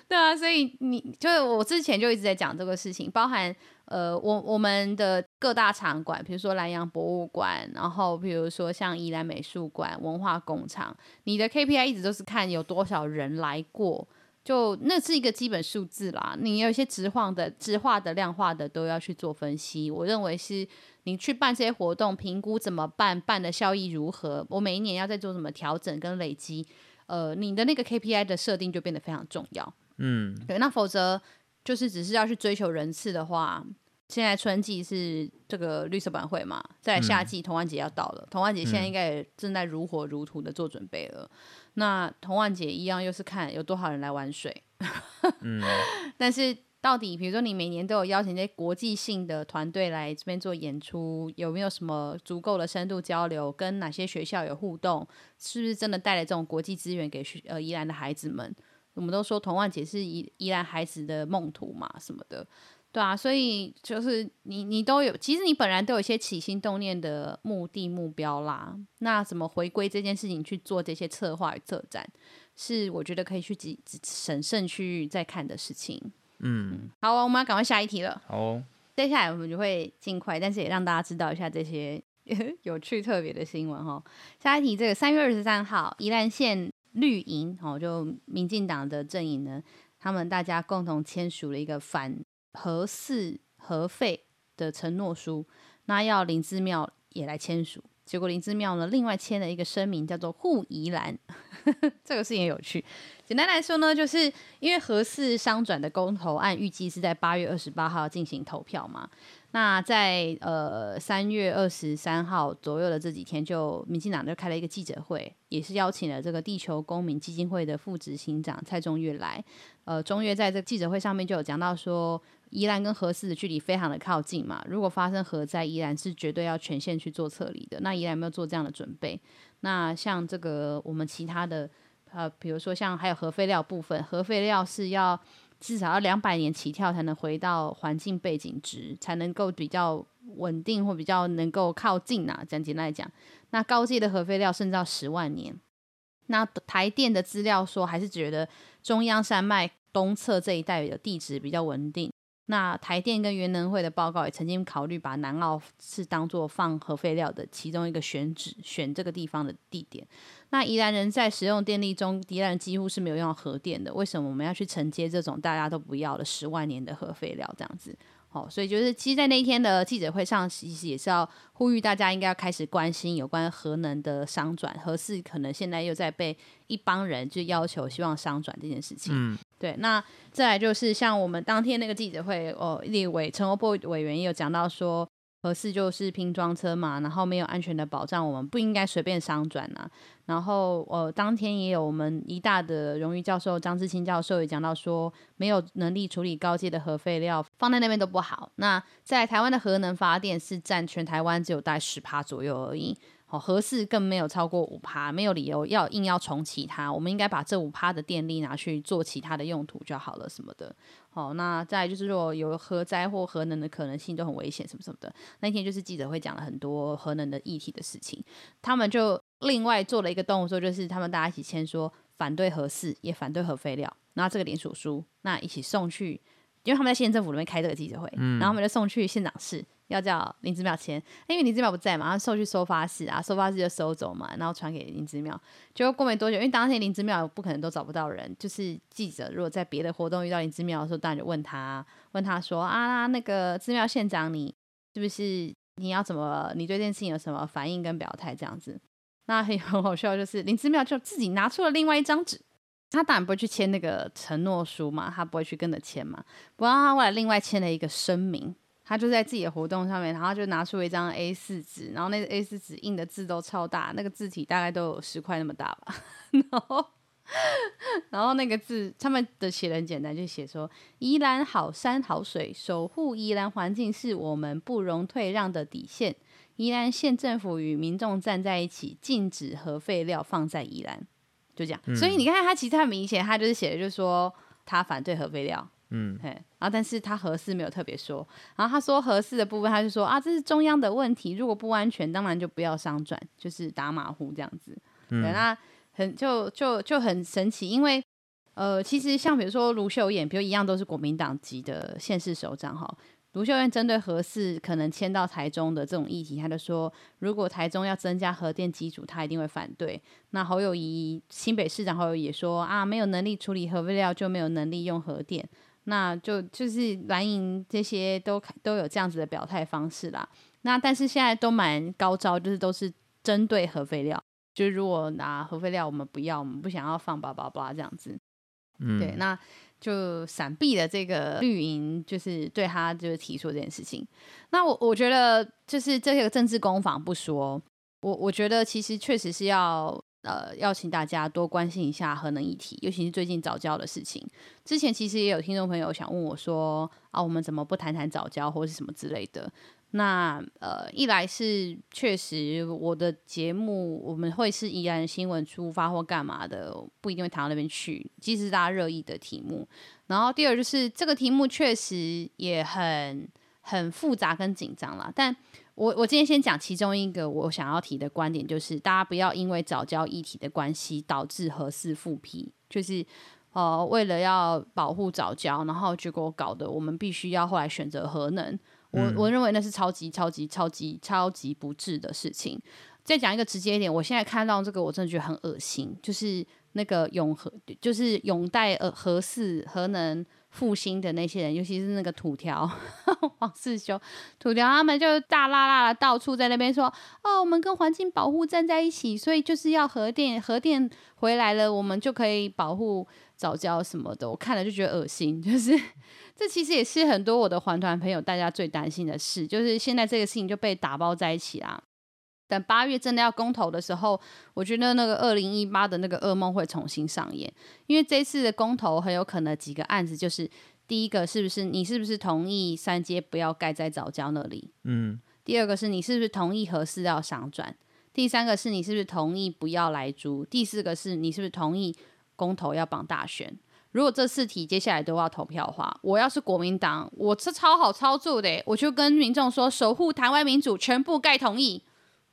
对啊，所以你就是我之前就一直在讲这个事情，包含呃，我我们的各大场馆，比如说兰阳博物馆，然后比如说像宜兰美术馆、文化工厂，你的 KPI 一直都是看有多少人来过。就那是一个基本数字啦，你有一些直化的、直化的、量化的都要去做分析。我认为是你去办这些活动，评估怎么办，办的效益如何，我每一年要再做什么调整跟累积，呃，你的那个 KPI 的设定就变得非常重要。嗯，对，那否则就是只是要去追求人次的话，现在春季是这个绿色博览会嘛，在夏季童玩节要到了，童玩节现在应该也正在如火如荼的做准备了。那童玩节一样，又是看有多少人来玩水。嗯，但是到底，比如说你每年都有邀请这些国际性的团队来这边做演出，有没有什么足够的深度交流？跟哪些学校有互动？是不是真的带来这种国际资源给学呃宜兰的孩子们？我们都说童玩节是宜宜兰孩子的梦途嘛，什么的。对啊，所以就是你你都有，其实你本来都有一些起心动念的目的目标啦。那怎么回归这件事情去做这些策划与策展，是我觉得可以去几审慎去再看的事情。嗯，嗯，好，我们要赶快下一题了。好哦，接下来我们就会尽快，但是也让大家知道一下这些 有趣特别的新闻哈。下一题，这个三月二十三号，宜兰县绿营哦，就民进党的阵营呢，他们大家共同签署了一个反核四核废的承诺书，那要林姿妙也来签署。结果林姿妙呢，另外签了一个声明，叫做护宜兰，这个事情也有趣。简单来说呢，就是因为核四商转的公投案预计是在八月二十八号进行投票嘛。那在呃三月二十三号左右的这几天，就民进党就开了一个记者会，也是邀请了这个地球公民基金会的副执行长蔡中岳来。呃，中岳在这个记者会上面就有讲到说，宜兰跟核四的距离非常的靠近嘛，如果发生核灾，宜兰是绝对要全线去做撤离的。那宜兰有没有做这样的准备？那像这个我们其他的。呃，比如说像还有核废料部分，核废料是要至少要两百年起跳才能回到环境背景值，才能够比较稳定或比较能够靠近啊。讲简单来讲，那高阶的核废料甚至要十万年。那台电的资料说，还是觉得中央山脉东侧这一带的地质比较稳定。那台电跟原能会的报告也曾经考虑把南澳是当做放核废料的其中一个选址，选这个地方的地点。那宜兰人在使用电力中，宜兰几乎是没有用到核电的。为什么我们要去承接这种大家都不要了十万年的核废料这样子？好、哦，所以就是其实，在那一天的记者会上，其实也是要呼吁大家应该要开始关心有关核能的商转，核四可能现在又在被一帮人就要求希望商转这件事情。嗯，对。那再来就是像我们当天那个记者会，哦，立委陈欧波委员也有讲到说。核四就是拼装车嘛，然后没有安全的保障，我们不应该随便商转呐。然后呃，当天也有我们一大的荣誉教授张志清教授也讲到说，没有能力处理高阶的核废料，放在那边都不好。那在台湾的核能发电是占全台湾只有大概十趴左右而已。好，核四更没有超过五趴，没有理由要硬要重启它。我们应该把这五趴的电力拿去做其他的用途就好了，什么的。好，那再就是说有核灾或核能的可能性都很危险，什么什么的。那天就是记者会讲了很多核能的议题的事情，他们就另外做了一个动作，就是他们大家一起签说反对核四，也反对核废料，然后这个联署书，那一起送去，因为他们在县政府里面开这个记者会，嗯，然后他们就送去县长室。要叫林姿妙签，因为林姿妙不在嘛，然后送去收发室啊，收发室就收走嘛，然后传给林姿妙。结果过没多久，因为当天林姿妙不可能都找不到人，就是记者如果在别的活动遇到林姿妙的时候，当然就问他，问他说啊，那个姿妙县长，你是不是你要怎么，你对这件事情有什么反应跟表态这样子？那很很好笑，就是林姿妙就自己拿出了另外一张纸，他当然不会去签那个承诺书嘛，他不会去跟着签嘛，不然他后来另外签了一个声明。他就在自己的活动上面，然后就拿出一张 A 四纸，然后那个 A 四纸印的字都超大，那个字体大概都有十块那么大吧。然后，然后那个字他们的写的很简单，就写说：“宜兰好山好水，守护宜兰环境是我们不容退让的底线。宜兰县政府与民众站在一起，禁止核废料放在宜兰。”就这样。嗯、所以你看，他其实很明显，他就是写的，就是说他反对核废料。嗯，嘿，然后但是他核四没有特别说，然后他说核四的部分，他就说啊，这是中央的问题，如果不安全，当然就不要商转，就是打马虎这样子。嗯，对，那很就就就很神奇，因为呃，其实像比如说卢秀燕，比如一样都是国民党籍的县市首长哈，卢秀燕针对核四可能迁到台中的这种议题，他就说，如果台中要增加核电机组，他一定会反对。那侯友谊新北市长侯友宜也说啊，没有能力处理核废料，就没有能力用核电。那就就是蓝营这些都都有这样子的表态方式啦。那但是现在都蛮高招，就是都是针对核废料，就是如果拿核废料我们不要，我们不想要放叭叭叭这样子。嗯，对，那就闪避了这个绿营，就是对他就是提出这件事情。那我我觉得就是这个政治攻防不说，我我觉得其实确实是要。呃，邀请大家多关心一下核能议题，尤其是最近早教的事情。之前其实也有听众朋友想问我说，啊，我们怎么不谈谈早教或是什么之类的？那呃，一来是确实我的节目我们会是依然新闻出发或干嘛的，不一定会谈到那边去，即使是大家热议的题目。然后第二就是这个题目确实也很很复杂跟紧张啦，但。我我今天先讲其中一个我想要提的观点，就是大家不要因为早教议题的关系导致核四复批，就是呃为了要保护早教，然后结果搞得我们必须要后来选择核能，我我认为那是超级超级超级超级不智的事情。再讲一个直接一点，我现在看到这个，我真的觉得很恶心，就是那个永和，就是永代呃核四核能复兴的那些人，尤其是那个土条 黄世修土条，他们就大啦啦的到处在那边说，哦，我们跟环境保护站在一起，所以就是要核电，核电回来了，我们就可以保护藻礁什么的。我看了就觉得恶心，就是。这其实也是很多我的环团朋友大家最担心的事，就是现在这个事情就被打包在一起啦。等八月真的要公投的时候，我觉得那个二零一八的那个噩梦会重新上演，因为这次的公投很有可能几个案子，就是第一个是不是你是不是同意三阶不要盖在早教那里？嗯。第二个是你是不是同意合适要商转？第三个是你是不是同意不要来租？第四个是你是不是同意公投要绑大选？如果这四题接下来都要投票的话，我要是国民党，我是超好操作的，我就跟民众说，守护台湾民主，全部盖同意。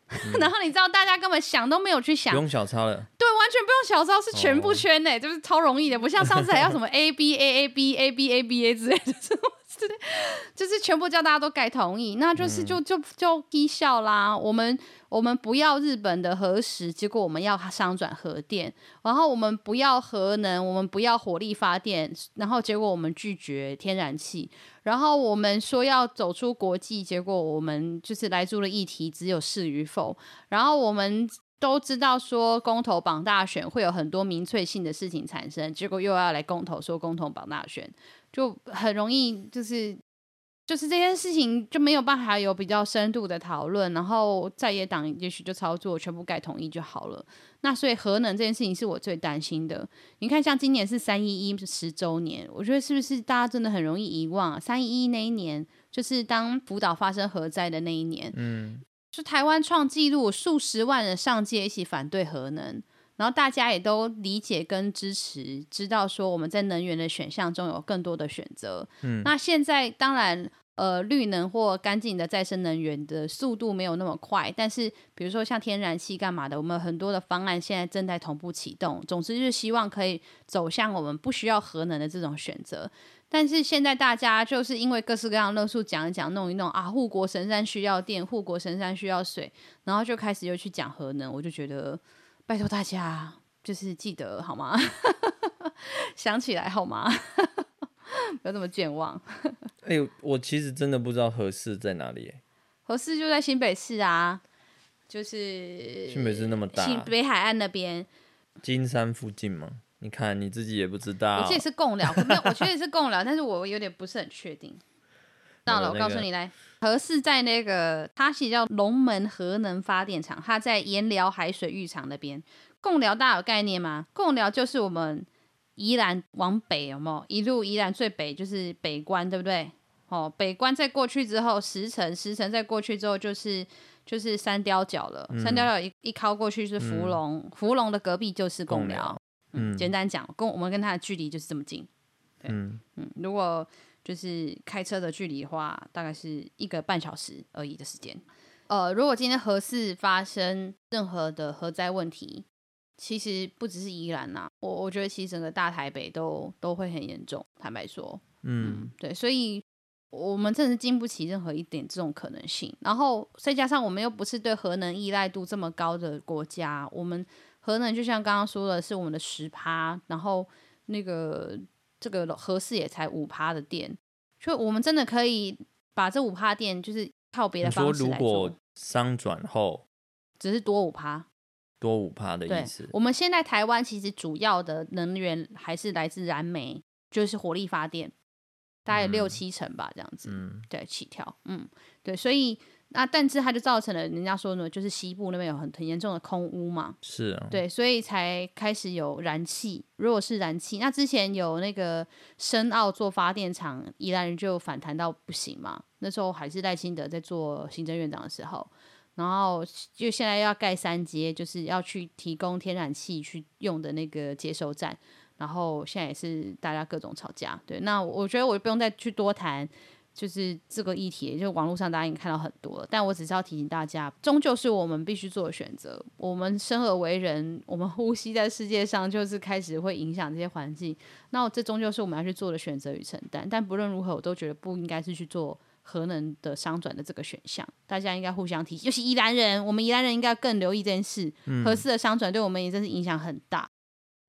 嗯、然后你知道，大家根本想都没有去想，
不用小抄了，
对，完全不用小抄，是全部圈呢，就是超容易的，不像上次还要什么 A B A A B A B A B A 之类的，就是就是全部叫大家都改同意，那就是就就就低效啦，我们。我们不要日本的核食，结果我们要商转核电；然后我们不要核能，我们不要火力发电，然后结果我们拒绝天然气；然后我们说要走出国际，结果我们就是莱猪的议题只有是与否。然后我们都知道说公投绑大选会有很多民粹性的事情产生，结果又要来公投说公投绑大选，就很容易就是。就是这件事情就没有办法有比较深度的讨论，然后在野党也许就操作全部盖统一就好了。那所以核能这件事情是我最担心的。你看，像今年是三一一十周年，我觉得是不是大家真的很容易遗忘啊？三一一那一年就是当福岛发生核灾的那一年，嗯，是台湾创纪录，数十万人上街一起反对核能，然后大家也都理解跟支持，知道说我们在能源的选项中有更多的选择。嗯，那现在当然。呃，绿能或干净的再生能源的速度没有那么快，但是比如说像天然气干嘛的，我们很多的方案现在正在同步启动。总之就是希望可以走向我们不需要核能的这种选择。但是现在大家就是因为各式各样的论述讲一讲、弄一弄啊，护国神山需要电，护国神山需要水，然后就开始又去讲核能，我就觉得拜托大家就是记得好吗？想起来好吗？不要这么健忘。
哎呦，我其实真的不知道合适在哪里。
合适就在新北市啊，就是
新北市那么大，
新北海岸那边，
金山附近吗？你看你自己也不知道。
我这也是共寮，没有，我确实是共寮，但是我有点不是很确定。到了，我告诉你来，核是在那个，它其实叫龙门核能发电厂，它在盐寮海水浴场那边。贡寮大家有概念吗？贡寮就是我们。宜兰往北有没有？一路宜兰最北就是北关，对不对？哦，北关再过去之后，石城，石城再过去之后就是就是三貂角了。嗯、三貂角一一靠过去是芙蓉，嗯、福隆的隔壁就是贡寮。嗯，简单讲，跟我们跟它的距离就是这么近。对，嗯嗯，如果就是开车的距离的话，大概是一个半小时而已的时间。呃，如果今天核四发生任何的核灾问题。其实不只是宜兰呐，我我觉得其实整个大台北都都会很严重。坦白说，嗯，嗯，对，所以我们真的是经不起任何一点这种可能性。然后再加上我们又不是对核能依赖度这么高的国家，我们核能就像刚刚说的是我们的十趴，然后那个这个合适也才五趴的电，就我们真的可以把这五趴电就是靠别的方式来做。
如果商转后，
只是多五趴。
多五趴的意思。
我们现在台湾其实主要的能源还是来自燃煤，就是火力发电，大概六七成吧，这样子。嗯，对，起跳。嗯，对，所以那但是它就造成了人家说呢，就是西部那边有很很严重的空污嘛。
是啊。
对，所以才开始有燃气。如果是燃气，那之前有那个深澳做发电厂，宜兰人就反弹到不行嘛。那时候还是赖清德在做行政院长的时候。然后就现在要盖三阶，就是要去提供天然气去用的那个接收站。然后现在也是大家各种吵架，对。那我觉得我就不用再去多谈，就是这个议题，就网络上大家已经看到很多了。但我只是要提醒大家，终究是我们必须做的选择。我们生而为人，我们呼吸在世界上，就是开始会影响这些环境。那这终究是我们要去做的选择与承担。但不论如何，我都觉得不应该是去做核能的商转的这个选项，大家应该互相提醒，尤其宜兰人，我们宜兰人应该更留意这件事。嗯、合适的商转对我们也真是影响很大。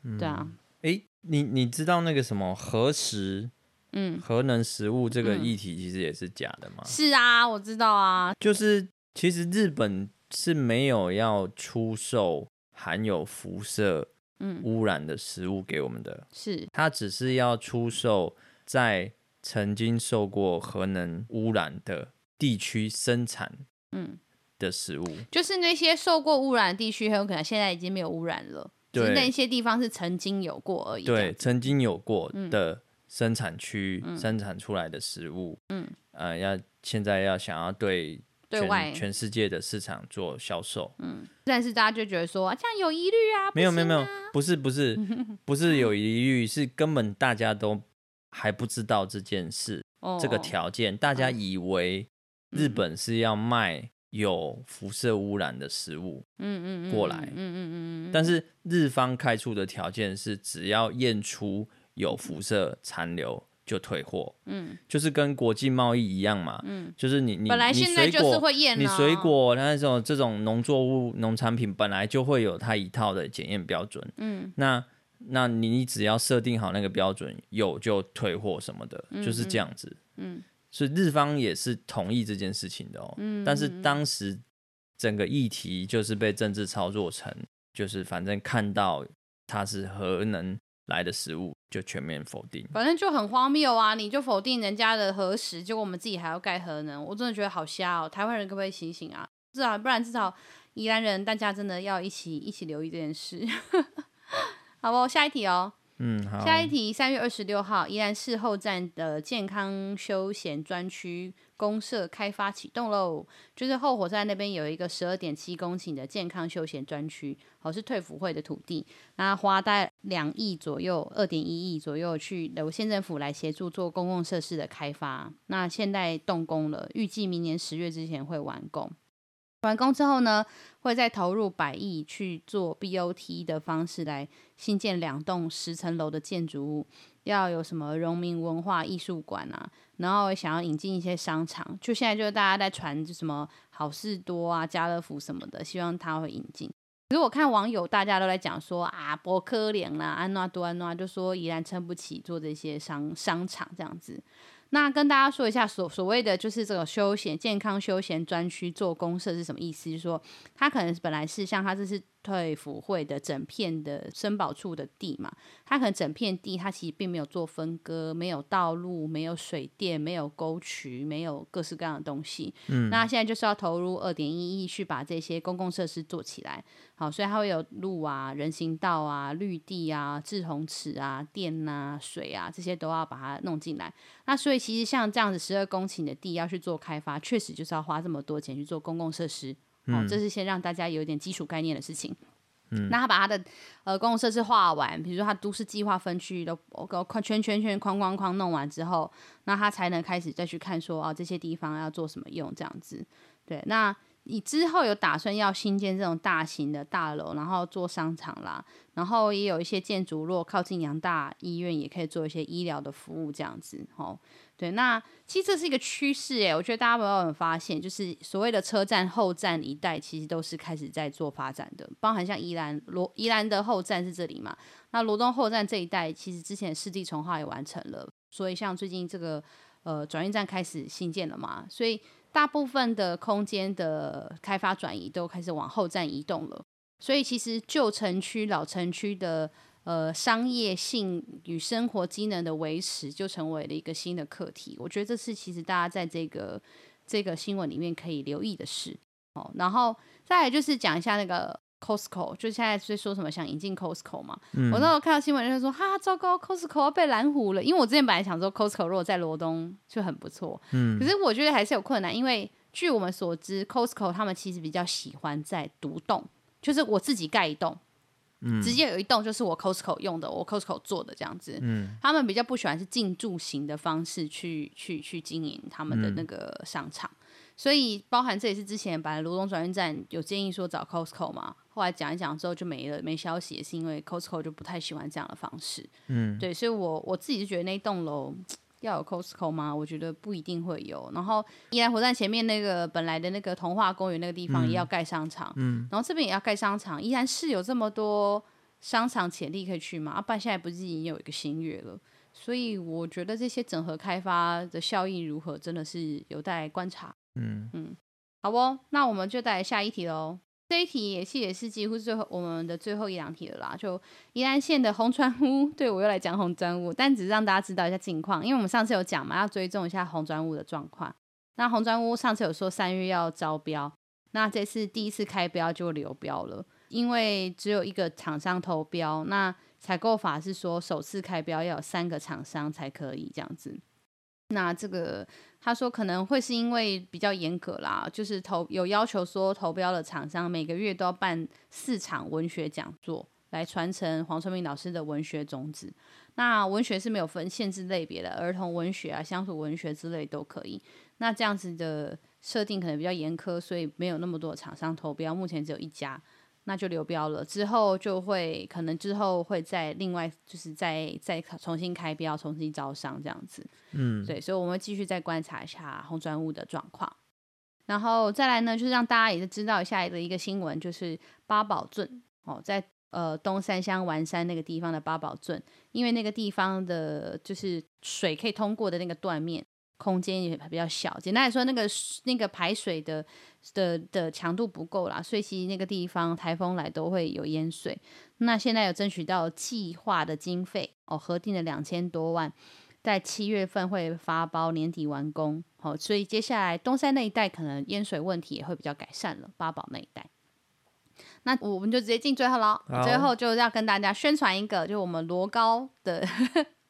嗯、对啊，
哎、欸，你你知道那个什么核食，嗯，核能食物这个议题其实也是假的嘛？
嗯、是啊，我知道啊，
就是其实日本是没有要出售含有辐射。嗯，污染的食物给我们的
是，
它只是要出售在曾经受过核能污染的地区生产，嗯，的食物，
就是那些受过污染的地区，很有可能现在已经没有污染了，对，那些地方是曾经有过而已，
对，曾经有过的生产区生产出来的食物，嗯，呃，要现在要想要对。
对外
全世界的市场做销售，
嗯，但是大家就觉得说这样有疑虑啊，
没有没有没有，不是不是 不是有疑虑，是根本大家都还不知道这件事，哦、这个条件，大家以为日本是要卖有辐射污染的食物，嗯嗯过来，嗯嗯嗯嗯，但是日方开出的条件是，只要验出有辐射残留。就退货，嗯，就是跟国际贸易一样嘛，嗯，就是你你
本来现在就是会验，
你水果那种这种农作物农产品本来就会有它一套的检验标准，嗯，那那你只要设定好那个标准，有就退货什么的，嗯、就是这样子，嗯，所以日方也是同意这件事情的哦，嗯，但是当时整个议题就是被政治操作成，就是反正看到它是核能。来的食物就全面否定，
反正就很荒谬啊！你就否定人家的核食，结果我们自己还要盖核能，我真的觉得好瞎哦！台湾人可不可以醒醒啊？至少不然，至少宜兰人大家真的要一起一起留意这件事，好不？下一题哦。
嗯，
下一题，三月二十六号，宜兰市后站的健康休闲专区公社开发启动喽。就是后火车站那边有一个十二点七公顷的健康休闲专区，好，是退服会的土地，那花大两亿左右，二点一亿左右去由县政府来协助做公共设施的开发。那现在动工了，预计明年十月之前会完工。完工之后呢，会再投入百亿去做 BOT 的方式来新建两栋十层楼的建筑物，要有什么荣民文化艺术馆啊，然后想要引进一些商场，就现在就是大家在传什么好事多啊、家乐福什么的，希望他会引进。可是我看网友大家都在讲说啊，博科联啦、安娜多安娜，就说依然撑不起做这些商商场这样子。那跟大家说一下所所谓的就是这个休闲健康休闲专区做公社是什么意思？就是说他可能本来是像他这是退辅会的整片的生保处的地嘛，它可能整片地它其实并没有做分割，没有道路，没有水电，没有沟渠，没有各式各样的东西。嗯，那现在就是要投入二点一亿去把这些公共设施做起来。好，所以它会有路啊、人行道啊、绿地啊、滞洪池啊、电啊、水啊这些都要把它弄进来。那所以其实像这样子十二公顷的地要去做开发，确实就是要花这么多钱去做公共设施。哦，这是先让大家有一点基础概念的事情。嗯，那他把他的呃公共设施画完，比如说他都市计划分区都框圈圈圈框框框弄完之后，那他才能开始再去看说啊，这些地方要做什么用这样子。对，那。你之后有打算要新建这种大型的大楼，然后做商场啦，然后也有一些建筑，如果靠近阳大医院，也可以做一些医疗的服务这样子。吼，对，那其实这是一个趋势诶，我觉得大家有没有发现，就是所谓的车站后站一带，其实都是开始在做发展的，包含像宜兰罗宜兰的后站是这里嘛，那罗东后站这一带，其实之前市地重化也完成了，所以像最近这个呃转运站开始新建了嘛，所以。大部分的空间的开发转移都开始往后站移动了，所以其实旧城区、老城区的呃商业性与生活机能的维持，就成为了一个新的课题。我觉得这是其实大家在这个这个新闻里面可以留意的事。哦，然后再来就是讲一下那个。Costco 就现在在说什么想引进 Costco 嘛？嗯、我那时候看到新闻就说哈糟糕，Costco 要被拦湖了。因为我之前本来想说 Costco 如果在罗东就很不错，嗯，可是我觉得还是有困难，因为据我们所知，Costco 他们其实比较喜欢在独栋，就是我自己盖一栋，嗯，直接有一栋就是我 Costco 用的，我 Costco 做的这样子，嗯，他们比较不喜欢是进驻型的方式去去去经营他们的那个商场。嗯所以，包含这也是之前本来罗东转运站有建议说找 Costco 嘛，后来讲一讲之后就没了，没消息，也是因为 Costco 就不太喜欢这样的方式。嗯，对，所以我我自己就觉得那栋楼要有 Costco 吗？我觉得不一定会有。然后宜兰火车站前面那个本来的那个童话公园那个地方也要盖商场，嗯，然后这边也要盖商场。宜兰是有这么多商场潜力可以去吗？啊，不然现在不是已经有一个新月了？所以我觉得这些整合开发的效应如何，真的是有待观察。嗯嗯，好不，那我们就带来下一题喽。这一题也是也是几乎最后我们的最后一两题了啦。就宜兰县的红砖屋，对，我又来讲红砖屋，但只是让大家知道一下近况，因为我们上次有讲嘛，要追踪一下红砖屋的状况。那红砖屋上次有说三月要招标，那这次第一次开标就流标了，因为只有一个厂商投标。那采购法是说首次开标要有三个厂商才可以这样子。那这个他说可能会是因为比较严格啦，就是投有要求说投标的厂商每个月都要办四场文学讲座，来传承黄春明老师的文学种子。那文学是没有分限制类别的，儿童文学啊、乡土文学之类都可以。那这样子的设定可能比较严苛，所以没有那么多厂商投标，目前只有一家。那就流标了，之后就会可能之后会再另外就是再再重新开标，重新招商这样子。嗯，对，所以我们继续再观察一下红砖屋的状况，然后再来呢，就是让大家也是知道一下的一个新闻，就是八宝镇哦，在呃东山乡丸山那个地方的八宝镇，因为那个地方的就是水可以通过的那个断面。空间也比较小，简单来说，那个那个排水的的的强度不够啦，所以其实那个地方台风来都会有淹水。那现在有争取到计划的经费哦，核定了两千多万，在七月份会发包，年底完工。好、哦，所以接下来东山那一带可能淹水问题也会比较改善了，八宝那一带。那我们就直接进最后了，最后就要跟大家宣传一个，就我们罗高的。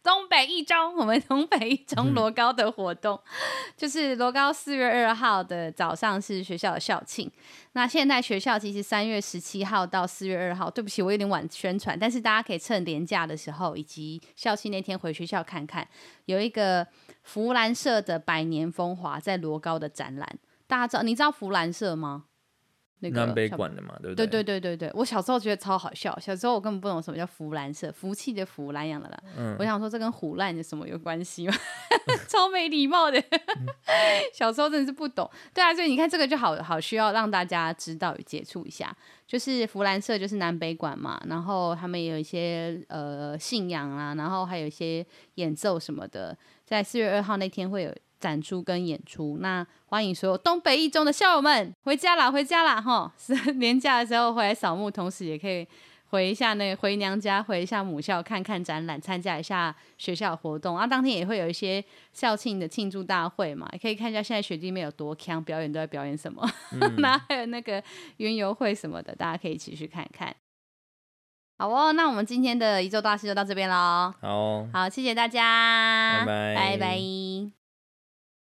东北一中，我们 东北一中罗高的活动，嗯、就是罗高四月二号的早上是学校的校庆。那现在学校其实三月十七号到四月二号，对不起，我有点晚宣传，但是大家可以趁年假的时候以及校庆那天回学校看看，有一个福兰社的百年风华在罗高的展览。大家知道，你知道福兰社吗？那个
南北馆的嘛，对不对？
对对对对对，我小时候觉得超好笑。小时候我根本不懂什么叫福兰社，福气的福，兰阳的兰。嗯、我想说这跟唬烂有什么有关系吗？超没礼貌的。小时候真的是不懂。对啊，所以你看这个就好好需要让大家知道与接触一下。就是福兰社就是南北馆嘛，然后他们也有一些呃信仰啊，然后还有一些演奏什么的，在四月二号那天会有。展出跟演出，那欢迎所有东北一中的校友们回家啦，回家啦哈！是年假的时候回来扫墓，同时也可以回一下那个回娘家，回一下母校看看展览，参加一下学校活动啊。当天也会有一些校庆的庆祝大会嘛，也可以看一下现在学弟妹有多强，表演都在表演什么。那、嗯、还有那个云游会什么的，大家可以一起去看看。好哦，那我们今天的一周大事就到这边喽。好，好，谢谢大家，
拜拜，
拜拜。